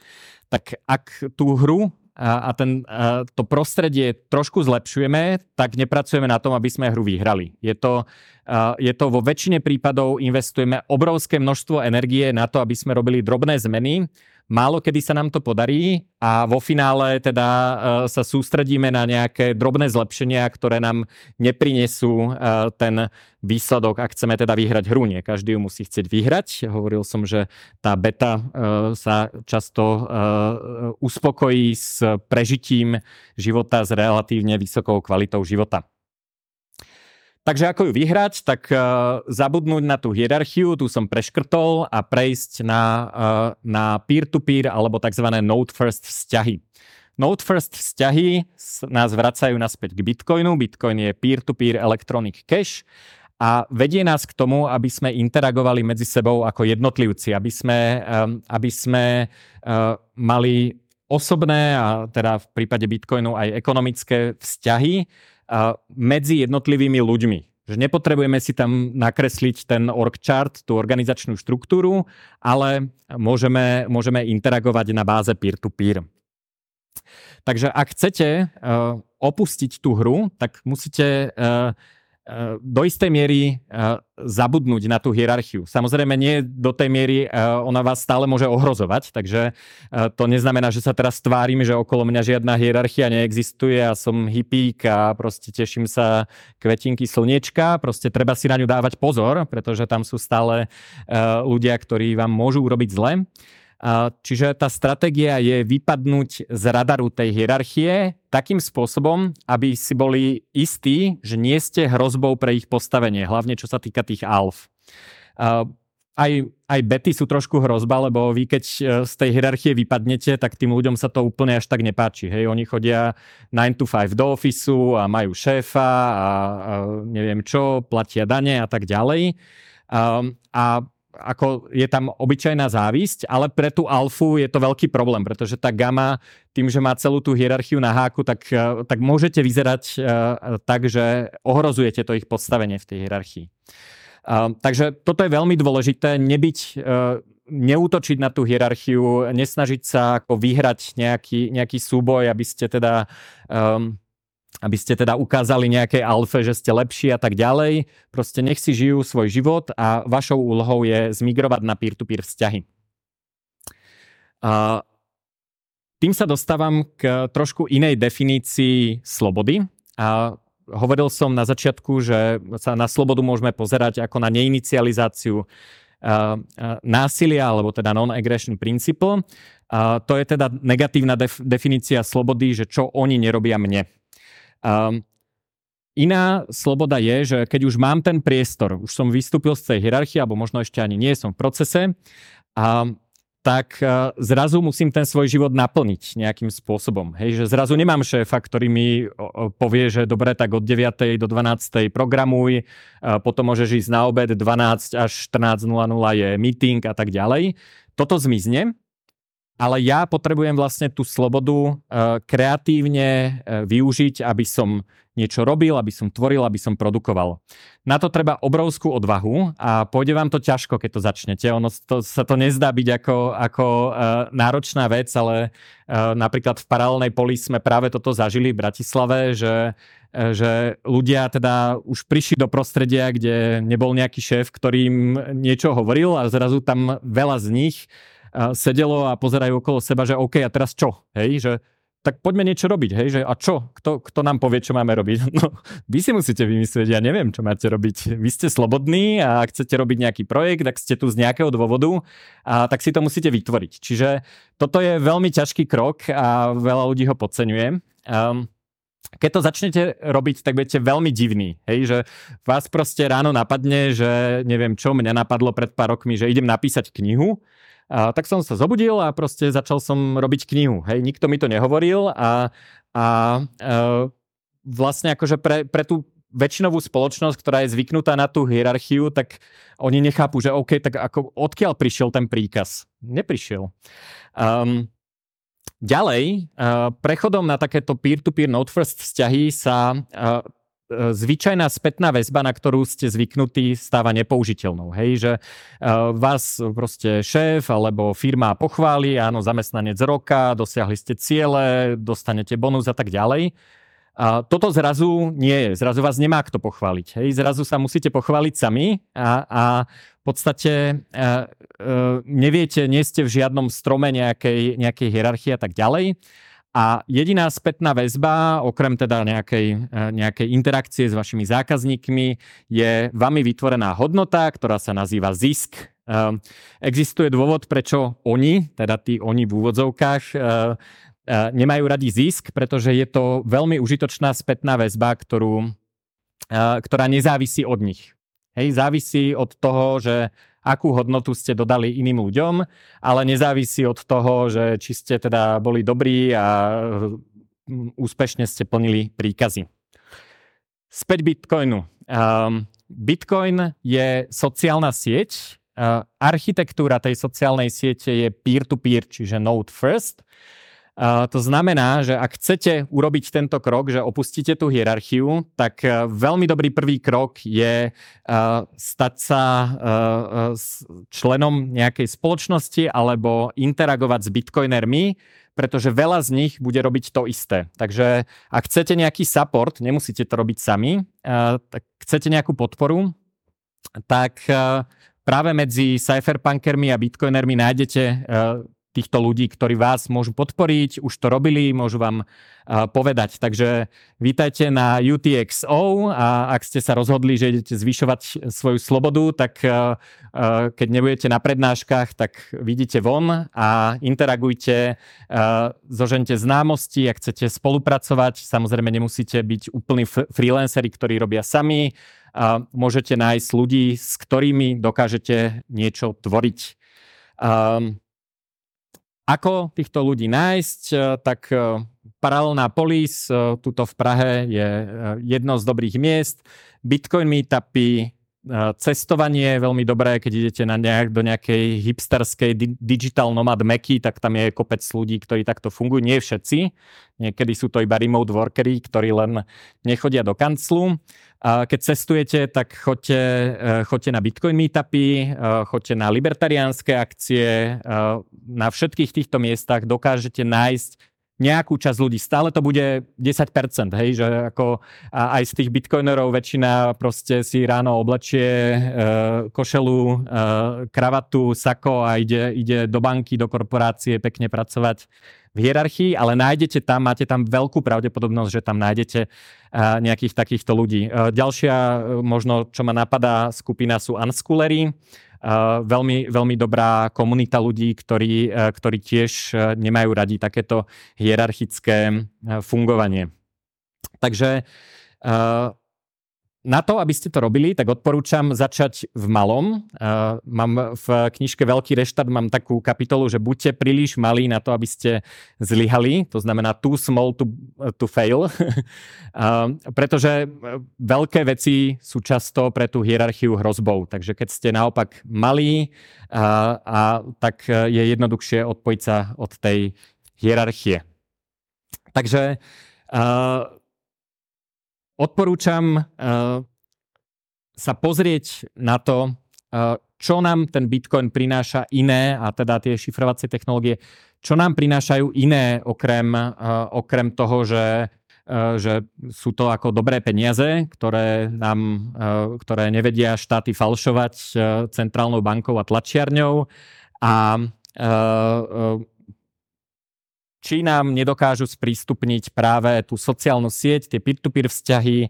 tak ak tú hru a, a ten, a to prostredie trošku zlepšujeme, tak nepracujeme na tom, aby sme hru vyhrali. Je to, a, je to vo väčšine prípadov investujeme obrovské množstvo energie na to, aby sme robili drobné zmeny Málo kedy sa nám to podarí a vo finále teda uh, sa sústredíme na nejaké drobné zlepšenia, ktoré nám neprinesú uh, ten výsledok, ak chceme teda vyhrať hru. Nie každý ju musí chcieť vyhrať. Hovoril som, že tá beta uh, sa často uspokojí s prežitím života s relatívne vysokou kvalitou života. Takže ako ju vyhrať, tak uh, zabudnúť na tú hierarchiu, tu som preškrtol a prejsť na, uh, na peer-to-peer alebo tzv. node first vzťahy. Node first vzťahy nás vracajú naspäť k Bitcoinu. Bitcoin je peer-to-peer electronic cash a vedie nás k tomu, aby sme interagovali medzi sebou ako jednotlivci, aby sme, um, aby sme uh, mali osobné a teda v prípade Bitcoinu aj ekonomické vzťahy, medzi jednotlivými ľuďmi. Že nepotrebujeme si tam nakresliť ten org chart, tú organizačnú štruktúru, ale môžeme, môžeme interagovať na báze peer-to-peer. Takže ak chcete uh, opustiť tú hru, tak musíte uh, do istej miery zabudnúť na tú hierarchiu. Samozrejme nie do tej miery ona vás stále môže ohrozovať, takže to neznamená, že sa teraz tvárim, že okolo mňa žiadna hierarchia neexistuje a som hippík a proste teším sa kvetinky slniečka. Proste treba si na ňu dávať pozor, pretože tam sú stále ľudia, ktorí vám môžu urobiť zle. Čiže tá stratégia je vypadnúť z radaru tej hierarchie takým spôsobom, aby si boli istí, že nie ste hrozbou pre ich postavenie, hlavne čo sa týka tých alf. Aj, aj bety sú trošku hrozba, lebo vy keď e, z tej hierarchie vypadnete, tak tým ľuďom sa to úplne až tak nepáči. Hej, oni chodia 9 to 5 do ofisu a majú šéfa a, a neviem čo, platia dane a tak ďalej. A, a ako je tam obyčajná závisť, ale pre tú alfu je to veľký problém, pretože tá gama, tým, že má celú tú hierarchiu na háku, tak, eh, tak môžete vyzerať uh, tak, že ohrozujete to ich podstavenie v tej hierarchii. Uh, takže toto je veľmi dôležité, nebyť, uh, neútočiť na tú hierarchiu, nesnažiť sa ako vyhrať nejaký, nejaký súboj, aby ste teda um, aby ste teda ukázali nejakej alfe, že ste lepší a tak ďalej. Proste nech si žijú svoj život a vašou úlohou je zmigrovať na peer-to-peer vzťahy. A tým sa dostávam k trošku inej definícii slobody. A hovoril som na začiatku, že sa na slobodu môžeme pozerať ako na neinicializáciu násilia, alebo teda non-aggression principle. A to je teda negatívna def- definícia slobody, že čo oni nerobia mne. Um, Iná sloboda je, že keď už mám ten priestor, už som vystúpil z tej hierarchie, alebo možno ešte ani nie som v procese, a, tak a, zrazu musím ten svoj život naplniť nejakým spôsobom. Hej, že zrazu nemám šéfa, ktorý mi o, povie, že dobre, tak od 9. do 12. programuj, a potom môžeš ísť na obed, 12 až 14.00 je meeting a tak ďalej. Toto zmizne ale ja potrebujem vlastne tú slobodu uh, kreatívne uh, využiť, aby som niečo robil, aby som tvoril, aby som produkoval. Na to treba obrovskú odvahu a pôjde vám to ťažko, keď to začnete. Ono to, sa to nezdá byť ako, ako uh, náročná vec, ale napríklad v paralelnej poli sme práve toto zažili v Bratislave, že že ľudia teda už prišli do prostredia, kde nebol nejaký šéf, ktorý im niečo hovoril a zrazu tam veľa z nich sedelo a pozerajú okolo seba, že OK, a teraz čo? Hej, že tak poďme niečo robiť, hej, že a čo? Kto, kto nám povie, čo máme robiť? [LAUGHS] No, vy si musíte vymyslieť, ja neviem, čo máte robiť. Vy ste slobodní a ak chcete robiť nejaký projekt, ak ste tu z nejakého dôvodu, a tak si to musíte vytvoriť. Čiže toto je veľmi ťažký krok a veľa ľudí ho podceňuje. Um, keď to začnete robiť, tak budete veľmi divní. Hej, že vás proste ráno napadne, že neviem čo, mňa napadlo pred pár rokmi, že idem napísať knihu a tak som sa zobudil a proste začal som robiť knihu. Hej, nikto mi to nehovoril a, a e, vlastne akože pre, pre tú väčšinovú spoločnosť, ktorá je zvyknutá na tú hierarchiu, tak oni nechápu, že OK, tak ako odkiaľ prišiel ten príkaz? Neprišiel. Um, ďalej, uh, prechodom na takéto peer-to-peer note first vzťahy sa uh, zvyčajná spätná väzba, na ktorú ste zvyknutí, stáva nepoužiteľnou. Hej, že e, vás proste šéf alebo firma pochváli, áno, zamestnanec roka, dosiahli ste ciele, dostanete bonus a tak ďalej. A toto zrazu nie je, zrazu vás nemá kto pochváliť. Hej, zrazu sa musíte pochváliť sami a, a v podstate e, e, neviete, nie ste v žiadnom strome nejakej, nejakej hierarchie a tak ďalej. A jediná spätná väzba, okrem teda nejakej, e, nejakej interakcie s vašimi zákazníkmi, je vami vytvorená hodnota, ktorá sa nazýva zisk. E, existuje dôvod, prečo oni, teda tí oni v úvodzovkách, e, nemajú radi zisk, pretože je to veľmi užitočná spätná väzba, ktorú, ktorá nezávisí od nich. Hej, závisí od toho, že akú hodnotu ste dodali iným ľuďom, ale nezávisí od toho, že či ste teda boli dobrí a hm, úspešne ste plnili príkazy. Späť Bitcoinu. Um, Bitcoin je sociálna sieť. Uh, architektúra tej sociálnej siete je peer-to-peer, čiže node first. To znamená, že ak chcete urobiť tento krok, že opustíte tú hierarchiu, tak uh, veľmi dobrý prvý krok je uh, stať sa členom nejakej spoločnosti alebo interagovať s bitcoinermi, pretože veľa z nich bude robiť to isté. Takže ak chcete nejaký support, nemusíte to robiť sami, tak chcete nejakú podporu, tak práve medzi cypherpunkermi a bitcoinermi nájdete týchto ľudí, ktorí vás môžu podporiť, už to robili, môžu vám povedať. Takže vítajte na UTXO a ak ste sa rozhodli, že idete zvyšovať svoju slobodu, tak keď nebudete na prednáškach, tak vidíte von a interagujte, zožente známosti, ak chcete spolupracovať. Samozrejme nemusíte byť úplní freelanceri, ktorí robia sami. Môžete nájsť ľudí, s ktorými dokážete niečo tvoriť. Um, ako týchto ľudí nájsť? E, tak e, paralelná polis, e, tuto v Prahe je jedno z dobrých miest. Bitcoin meetupy, cestovanie je veľmi dobré, keď idete na nejak, do nejakej hipsterskej di- digital nomad meky, tak tam je kopec ľudí, ktorí takto fungujú. Nie všetci. Niekedy sú to iba remote workery, ktorí len nechodia do kanclu. A keď cestujete, tak choďte, e, choďte na Bitcoin meetupy, e, choďte na libertariánske akcie. E, na všetkých týchto miestach dokážete nájsť nejakú časť ľudí. Stále to bude 10%, hej, že ako aj z tých bitcoinerov väčšina proste si ráno oblečie košelu, kravatu, sako a ide, ide do banky, do korporácie pekne pracovať v hierarchii, ale nájdete tam, máte tam veľkú pravdepodobnosť, že tam nájdete nejakých takýchto ľudí. Ďalšia možno, čo ma napadá, skupina sú unschoolery. Veľmi, veľmi dobrá komunita ľudí, ktorí, ktorí tiež nemajú radi takéto hierarchické fungovanie. Takže na to, aby ste to robili, tak odporúčam začať v malom. Uh, mám v knižke Veľký reštart mám takú kapitolu, že buďte príliš malí na to, aby ste zlyhali. To znamená too small to, to fail. uh, [LAUGHS] pretože veľké veci sú často pre tú hierarchiu hrozbou. Takže keď ste naopak malí, uh, a, tak je jednoduchšie odpojiť sa od tej hierarchie. Takže uh, odporúčam sa pozrieť na to, čo nám ten Bitcoin prináša iné, a teda tie šifrovacie technológie, čo nám prinášajú iné okrem, okrem toho, že že sú to ako dobré peniaze, ktoré, nám, ktoré nevedia štáty falšovať centrálnou bankou a tlačiarňou. A či nám nedokážu sprístupniť práve tú sociálnu sieť, tie peer-to-peer vzťahy,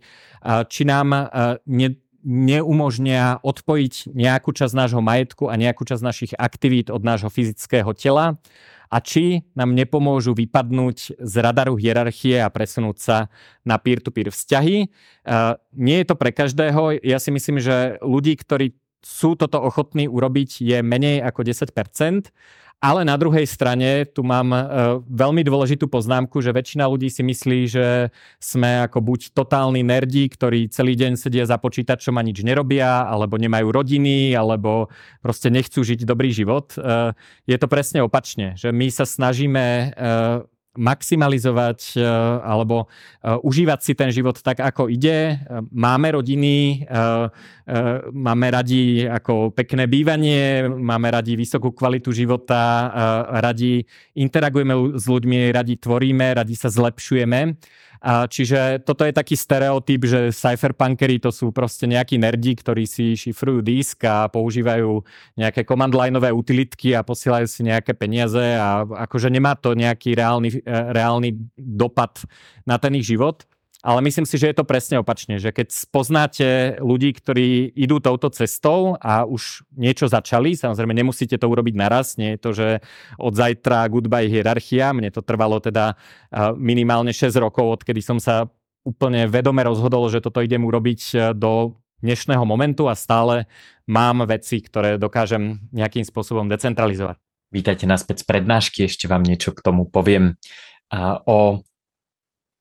či nám ne, neumožnia odpojiť nejakú časť nášho majetku a nejakú časť našich aktivít od nášho fyzického tela a či nám nepomôžu vypadnúť z radaru hierarchie a presunúť sa na peer-to-peer vzťahy. Nie je to pre každého. Ja si myslím, že ľudí, ktorí sú toto ochotní urobiť, je menej ako 10%. Ale na druhej strane tu mám e, veľmi dôležitú poznámku, že väčšina ľudí si myslí, že sme ako buď totálni nerdi, ktorí celý deň sedia za počítačom a nič nerobia, alebo nemajú rodiny, alebo proste nechcú žiť dobrý život. E, je to presne opačne, že my sa snažíme e, maximalizovať alebo užívať si ten život tak, ako ide. Máme rodiny, máme radi ako pekné bývanie, máme radi vysokú kvalitu života, radi interagujeme s ľuďmi, radi tvoríme, radi sa zlepšujeme. A čiže toto je taký stereotyp, že cypherpunkery to sú proste nejakí nerdi, ktorí si šifrujú disk a používajú nejaké command lineové utilitky a posielajú si nejaké peniaze a akože nemá to nejaký reálny, e, reálny dopad na ten ich život. Ale myslím si, že je to presne opačne, že keď spoznáte ľudí, ktorí idú touto cestou a už niečo začali, samozrejme nemusíte to urobiť naraz, nie je to, že od zajtra goodbye hierarchia, mne to trvalo teda minimálne 6 rokov, odkedy som sa úplne vedome rozhodol, že toto idem urobiť e, do dnešného momentu a stále mám veci, ktoré dokážem nejakým spôsobom decentralizovať. Vítajte naspäť z prednášky, ešte vám niečo k tomu poviem. O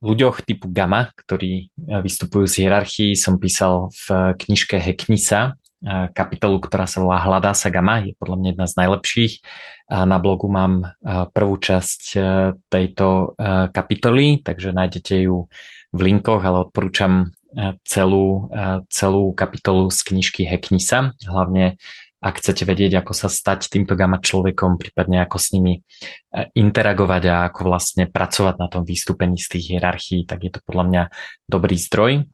ľuďoch typu Gamma, ktorí e, vystupujú z hierarchii, som písal v knižke Heknisa, e, kapitolu, ktorá sa volá Hľadá sa Gamma, je podľa mňa jedna z najlepších. A na blogu mám e, prvú časť tejto kapitoly, takže nájdete ju v linkoch, ale odporúčam celú, celú kapitolu z knižky Heknisa, hlavne ak chcete vedieť, ako sa stať týmto gamma človekom, prípadne ako s nimi e, interagovať a ako vlastne pracovať na tom vystúpení z tých hierarchií, tak je to podľa mňa dobrý zdroj.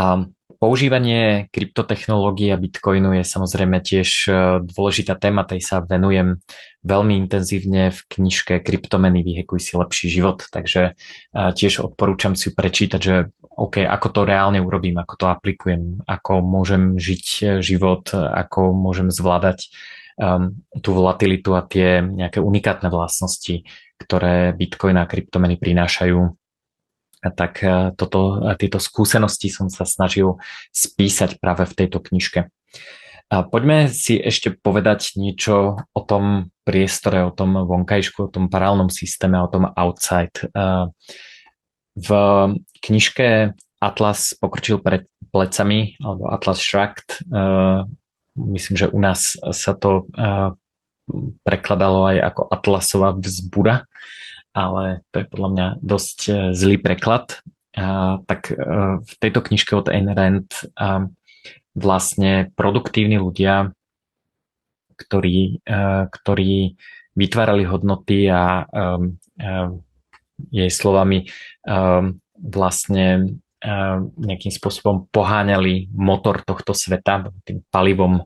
A Používanie kryptotechnológií a bitcoinu je samozrejme tiež e, dôležitá téma, tej sa venujem veľmi intenzívne v knižke Kryptomeny vyhekuj si lepší život, takže e, tiež odporúčam si ju prečítať, že OK, ako to reálne urobím, ako to aplikujem, ako môžem žiť e, život, ako môžem zvládať um, tú volatilitu a tie nejaké unikátne vlastnosti, ktoré bitcoin a kryptomeny prinášajú tak e, toto, e, tieto skúsenosti som sa snažil spísať práve v tejto knižke. A poďme si ešte povedať niečo o tom priestore, o tom vonkajšku, o tom parálnom systéme, o tom outside. E, v knižke Atlas pokročil pred plecami, alebo Atlas Shrugged, myslím, že u nás sa to prekladalo aj ako Atlasová vzbura ale to je podľa mňa dosť e, zlý preklad. A, tak e, v tejto knižke od Ayn Rand a, vlastne produktívni ľudia, ktorí, e, ktorí vytvárali hodnoty a, a, a jej slovami a, vlastne nejakým spôsobom poháňali motor tohto sveta tým palivom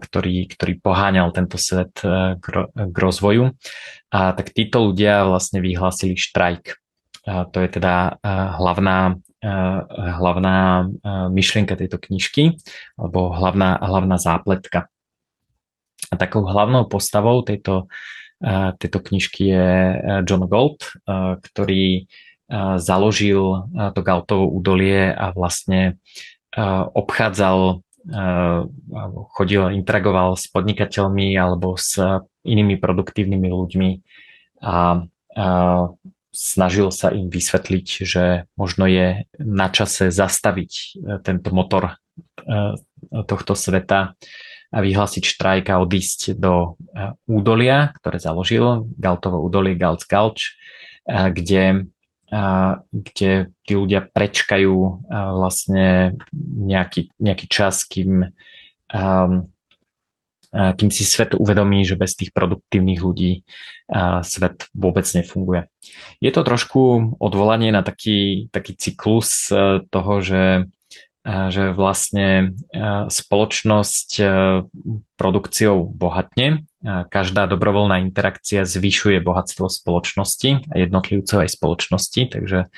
ktorý, ktorý poháňal tento svet e, k, k rozvoju. A tak títo ľudia vlastne vyhlásili štrajk. A to je teda e, hlavná, hlavná myšlienka tejto knižky, alebo hlavná, hlavná zápletka. A takou hlavnou postavou tejto, tejto knižky je John Gold, ktorý založil to Galtovo údolie a vlastne obchádzal chodil, interagoval s podnikateľmi alebo s inými produktívnymi ľuďmi a, snažil sa im vysvetliť, že možno je na čase zastaviť e, tento motor e, tohto sveta vyhlásiť štrajk a odísť do e, údolia, ktoré založil, Galtovo údolie, Galt's Gulch, kde kde tí ľudia prečkajú vlastne nejaký, nejaký čas, kým, kým si svet uvedomí, že bez tých produktívnych ľudí svet vôbec nefunguje. Je to trošku odvolanie na taký, taký cyklus e, toho, že že vlastne spoločnosť produkciou bohatne. Každá dobrovoľná interakcia zvyšuje bohatstvo spoločnosti a jednotlivcov aj spoločnosti, takže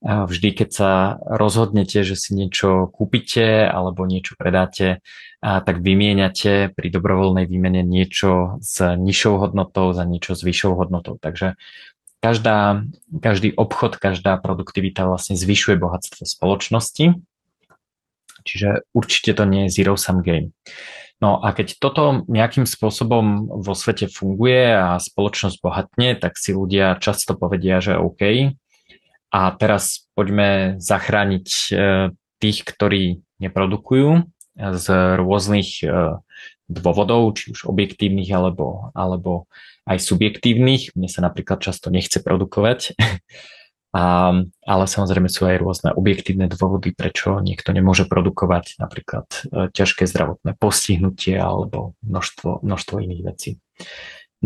vždy, keď sa rozhodnete, že si niečo kúpite alebo niečo predáte, tak vymieňate pri dobrovoľnej výmene niečo s nižšou hodnotou za niečo s vyššou hodnotou. Takže každá, každý obchod, každá produktivita vlastne zvyšuje bohatstvo spoločnosti Čiže určite to nie je zero sum game. No a keď toto nejakým spôsobom vo svete funguje a spoločnosť bohatne, tak si ľudia často povedia, že OK. A teraz poďme zachrániť e, tých, ktorí neprodukujú z rôznych e, dôvodov, či už objektívnych alebo, alebo aj subjektívnych. Mne sa napríklad často nechce produkovať. [LAUGHS] A, ale samozrejme sú aj rôzne objektívne dôvody, prečo niekto nemôže produkovať napríklad e, ťažké zdravotné postihnutie alebo množstvo, množstvo iných vecí.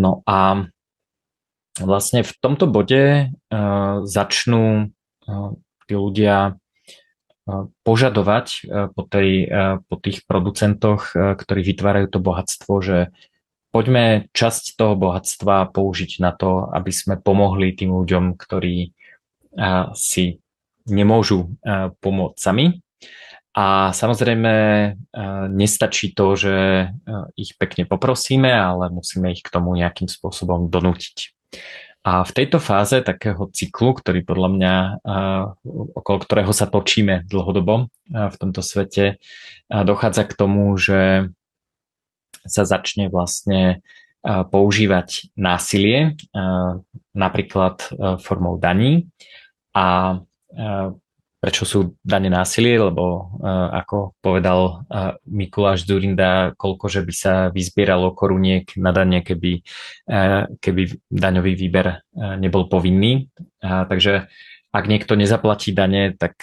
No a vlastne v tomto bode uh, začnú uh, tí ľudia požadovať po, tej, po tých producentoch, ktorí vytvárajú to bohatstvo, že poďme časť toho bohatstva použiť na to, aby sme pomohli tým ľuďom, ktorí si nemôžu pomôcť sami. A samozrejme nestačí to, že ich pekne poprosíme, ale musíme ich k tomu nejakým spôsobom donútiť. A v tejto fáze takého cyklu, ktorý podľa mňa, okolo ktorého sa točíme dlhodobo v tomto svete, dochádza k tomu, že sa začne vlastne používať násilie, napríklad formou daní, a e, prečo sú dane násilie, lebo e, ako povedal e, Mikuláš Zurinda, koľko že by sa vyzbieralo koruniek na dane, keby, keby daňový výber nebol povinný. Takže ak niekto nezaplatí dane, tak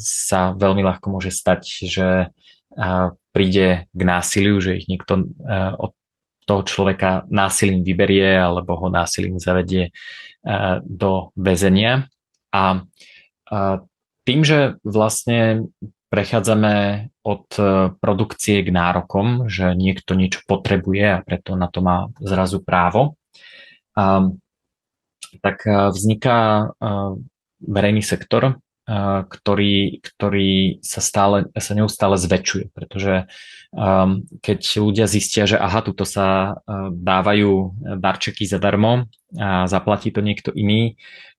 sa veľmi ľahko môže stať, že príde k násiliu, že ich niekto od toho človeka násilím vyberie alebo ho násilím zavedie do väzenia. A, a tým, že vlastne prechádzame od e, produkcie k nárokom, že niekto niečo potrebuje a preto na to má zrazu právo, a, tak e, vzniká e, verejný sektor, ktorý, ktorý sa, stále, sa neustále zväčšuje, pretože um, keď ľudia zistia, že aha, tuto sa uh, dávajú darčeky zadarmo a zaplatí to niekto iný,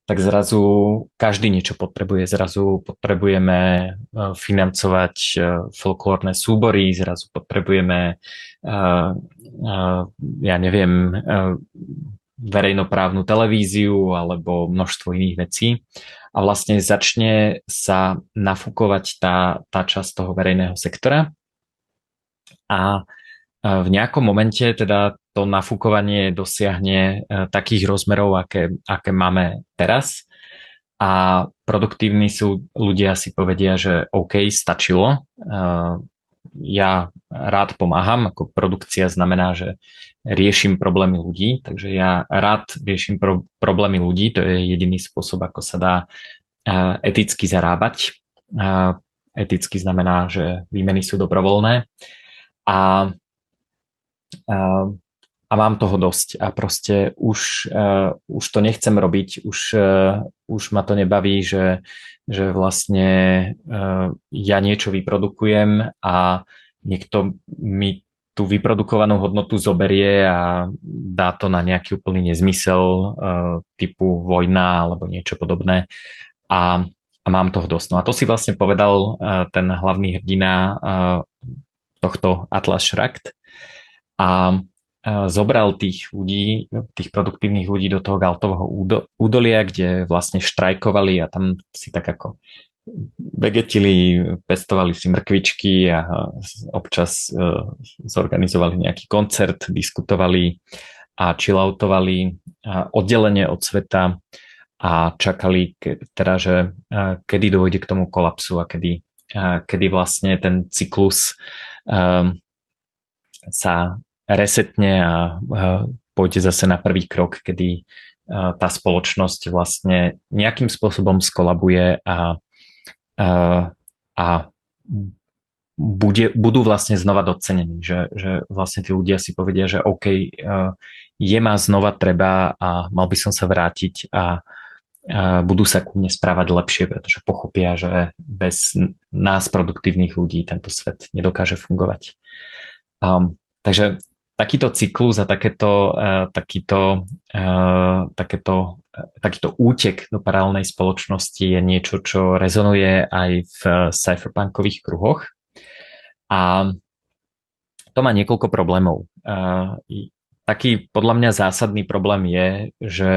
tak zrazu každý niečo potrebuje. Zrazu potrebujeme e, financovať e, folklórne súbory, zrazu potrebujeme, e, ja neviem, verejnoprávnu televíziu alebo množstvo iných vecí. A vlastne začne sa nafúkovať tá, tá časť toho verejného sektora. A v nejakom momente teda to nafúkovanie dosiahne e, takých rozmerov, aké, aké máme teraz a produktívni sú ľudia si povedia, že OK, stačilo. E, ja rád pomáham, ako produkcia znamená, že riešim problémy ľudí, takže ja rád riešim pro, problémy ľudí, to je jediný spôsob, ako sa dá e, eticky zarábať. Eticky znamená, že výmeny sú dobrovoľné a a mám toho dosť a proste už, uh, už to nechcem robiť, už, uh, už ma to nebaví, že, že vlastne uh, ja niečo vyprodukujem a niekto mi tú vyprodukovanú hodnotu zoberie a dá to na nejaký úplný nezmysel uh, typu vojna alebo niečo podobné a, a mám toho dosť. No a to si vlastne povedal uh, ten hlavný hrdina uh, tohto Atlas Shrugged a zobral tých ľudí, tých produktívnych ľudí do toho Galtovho údolia, kde vlastne štrajkovali a tam si tak ako vegetili, pestovali si mrkvičky a občas e, zorganizovali nejaký koncert, diskutovali a chilloutovali oddelenie od sveta a čakali teda, že kedy dôjde k tomu kolapsu a kedy, kedy vlastne ten cyklus sa resetne a pôjde zase na prvý krok, kedy tá spoločnosť vlastne nejakým spôsobom skolabuje a, a, a bude, budú vlastne znova docenení, že, že vlastne tí ľudia si povedia, že OK, je ma znova treba a mal by som sa vrátiť a, a budú sa ku mne správať lepšie, pretože pochopia, že bez nás produktívnych ľudí tento svet nedokáže fungovať. Um, takže takýto cyklus a takéto, uh, takýto, uh, takéto, uh, takýto útek do paralelnej spoločnosti je niečo, čo rezonuje aj v cypherpunkových kruhoch. A to má niekoľko problémov. Taký podľa mňa zásadný problém je, že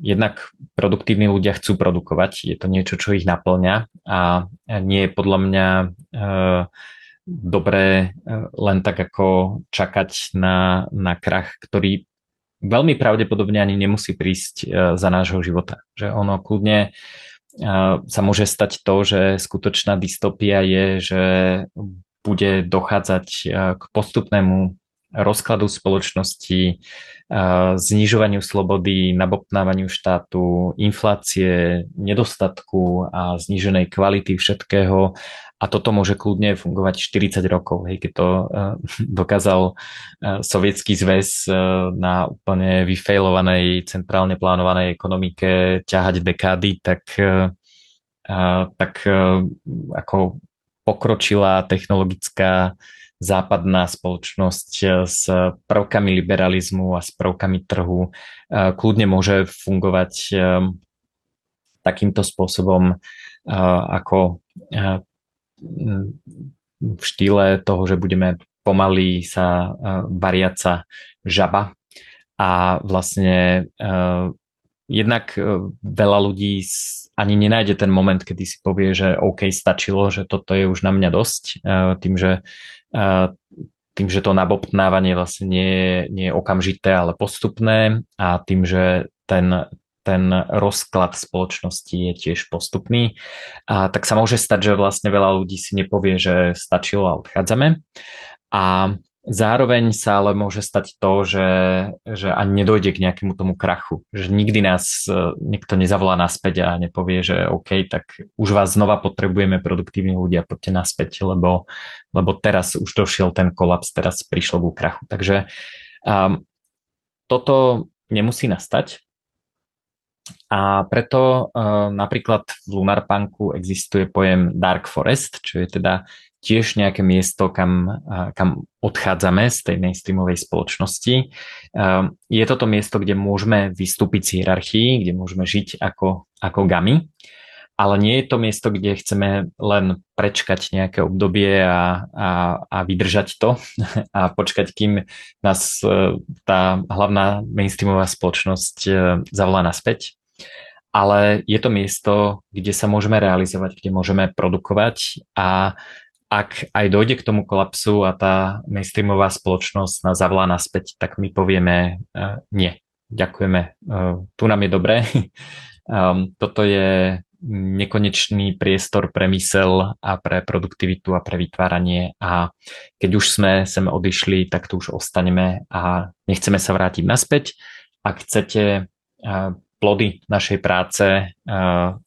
jednak produktívni ľudia chcú produkovať, je to niečo, čo ich naplňa a nie je podľa mňa dobré e, len tak ako čakať na, na krach, ktorý veľmi pravdepodobne ani nemusí prísť e, za nášho života. Že ono kľudne e, sa môže stať to, že skutočná dystopia je, že bude dochádzať k postupnému rozkladu spoločnosti, znižovaniu slobody, nabopnávaniu štátu, inflácie, nedostatku a zníženej kvality všetkého a toto môže kľudne fungovať 40 rokov, hej, keď to uh, [LAUGHS] dokázal uh, sovietský zväz uh, na úplne vyfailovanej centrálne plánovanej ekonomike ťahať dekády, tak, tak ako pokročila technologická západná spoločnosť s prvkami liberalizmu a s prvkami trhu kľudne môže fungovať takýmto spôsobom ako v štýle toho, že budeme pomaly sa variaca žaba. A vlastne uh, jednak uh, veľa ľudí ani nenájde ten moment, kedy si povie, že OK, stačilo, že toto je už na mňa dosť, tým, že tým, že to nabobtnávanie vlastne nie nie je okamžité, ale postupné. A tým, že ten, ten rozklad spoločnosti je tiež postupný. A tak sa môže stať, že vlastne veľa ľudí si nepovie, že stačilo a odchádzame. A zároveň sa ale môže stať to, že, že ani nedojde k nejakému tomu krachu. Že nikdy nás e, nikto nezavolá naspäť a nepovie, že OK, tak už vás znova potrebujeme produktívni ľudia, poďte naspäť, lebo, lebo teraz už došiel ten kolaps, teraz prišlo ku krachu. Takže um, toto nemusí nastať, a preto uh, napríklad v Lunarpunku existuje pojem Dark Forest, čo je teda tiež nejaké miesto, kam, uh, kam odchádzame z tej mainstreamovej spoločnosti. Uh, je toto miesto, kde môžeme vystúpiť z hierarchii, kde môžeme žiť ako, ako gamy, ale nie je to miesto, kde chceme len prečkať nejaké obdobie a, a, a vydržať to [LAUGHS] a počkať, kým nás tá hlavná mainstreamová spoločnosť zavolá naspäť ale je to miesto, kde sa môžeme realizovať, kde môžeme produkovať a ak aj dojde k tomu kolapsu a tá mainstreamová spoločnosť nás zavolá naspäť, tak my povieme uh, nie, ďakujeme, uh, tu nám je dobré. [LAUGHS] um, toto je nekonečný priestor pre mysel a pre produktivitu a pre vytváranie a keď už sme sem odišli, tak tu už ostaneme a nechceme sa vrátiť naspäť. Ak chcete uh, plody našej práce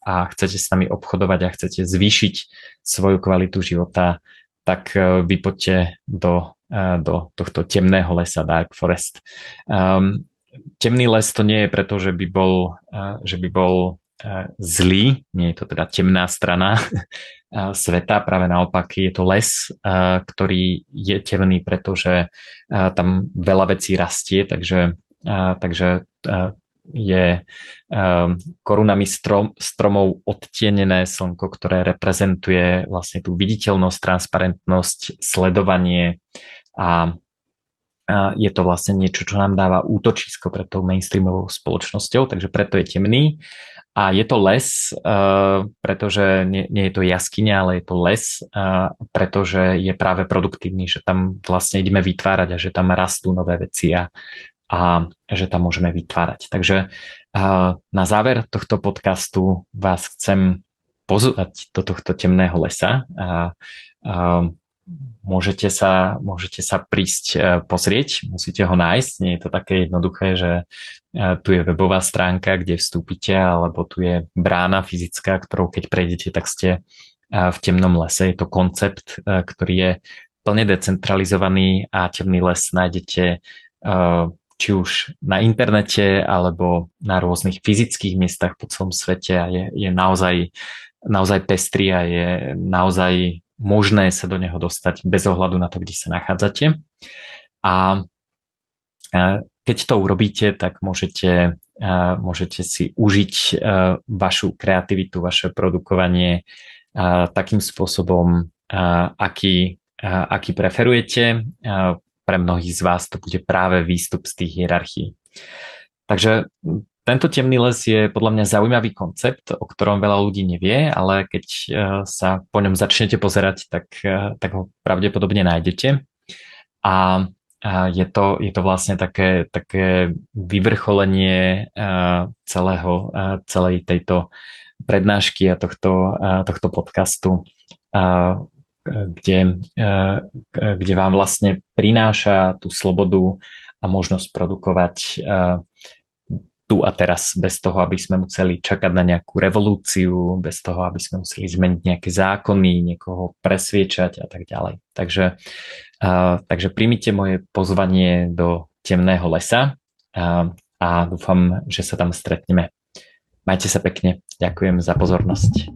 a chcete s nami obchodovať a chcete zvýšiť svoju kvalitu života, tak e, vy poďte do, e, do tohto temného lesa Dark Forest. Um, temný les to nie je preto, že by bol, že by bol zlý, nie je to teda temná strana [LAUGHS] sveta, práve naopak je to les, ktorý je temný, pretože tam veľa vecí rastie, takže, takže je um, korunami strom, stromov odtienené slnko, ktoré reprezentuje vlastne tú viditeľnosť, transparentnosť, sledovanie a, je to vlastne niečo, čo nám dáva útočisko pred tou mainstreamovou spoločnosťou, takže preto je temný. A je to les, uh, pretože nie, nie je to jaskyňa, ale je to les, uh, pretože je práve produktívny, že tam vlastne ideme vytvárať a že tam rastú nové veci a, a že tam môžeme vytvárať. Takže na záver tohto podcastu vás chcem pozvať do tohto temného lesa. A, a môžete, sa, môžete sa prísť e, pozrieť, musíte ho nájsť. Nie je to také jednoduché, že e, tu je webová stránka, kde vstúpite, alebo tu je brána fyzická, ktorou keď prejdete, tak ste e, v temnom lese. Je to koncept, ktorý je plne decentralizovaný a temný les nájdete či už na internete alebo na rôznych fyzických miestach po celom svete a je, je naozaj, naozaj pestrý a je naozaj možné sa do neho dostať bez ohľadu na to, kde sa nachádzate. A keď to urobíte, tak môžete, môžete si užiť vašu kreativitu, vaše produkovanie takým spôsobom, aký, aký preferujete pre mnohých z vás to bude práve výstup z tých hierarchií. Takže tento temný les je podľa mňa zaujímavý koncept, o ktorom veľa ľudí nevie, ale keď e, sa po ňom začnete pozerať, tak, e, tak ho pravdepodobne nájdete. A je to, je to vlastne také, také vyvrcholenie e, celého, celej tejto prednášky a tohto, tohto podcastu kde, eh, kde vám vlastne prináša tú slobodu a možnosť produkovať eh, tu a teraz, bez toho, aby sme museli čakať na nejakú revolúciu, bez toho, aby sme museli zmeniť nejaké zákony, niekoho presviečať a tak ďalej. Takže, takže príjmite moje pozvanie do temného lesa uh, a dúfam, že sa tam stretneme. Majte sa pekne. Ďakujem za pozornosť.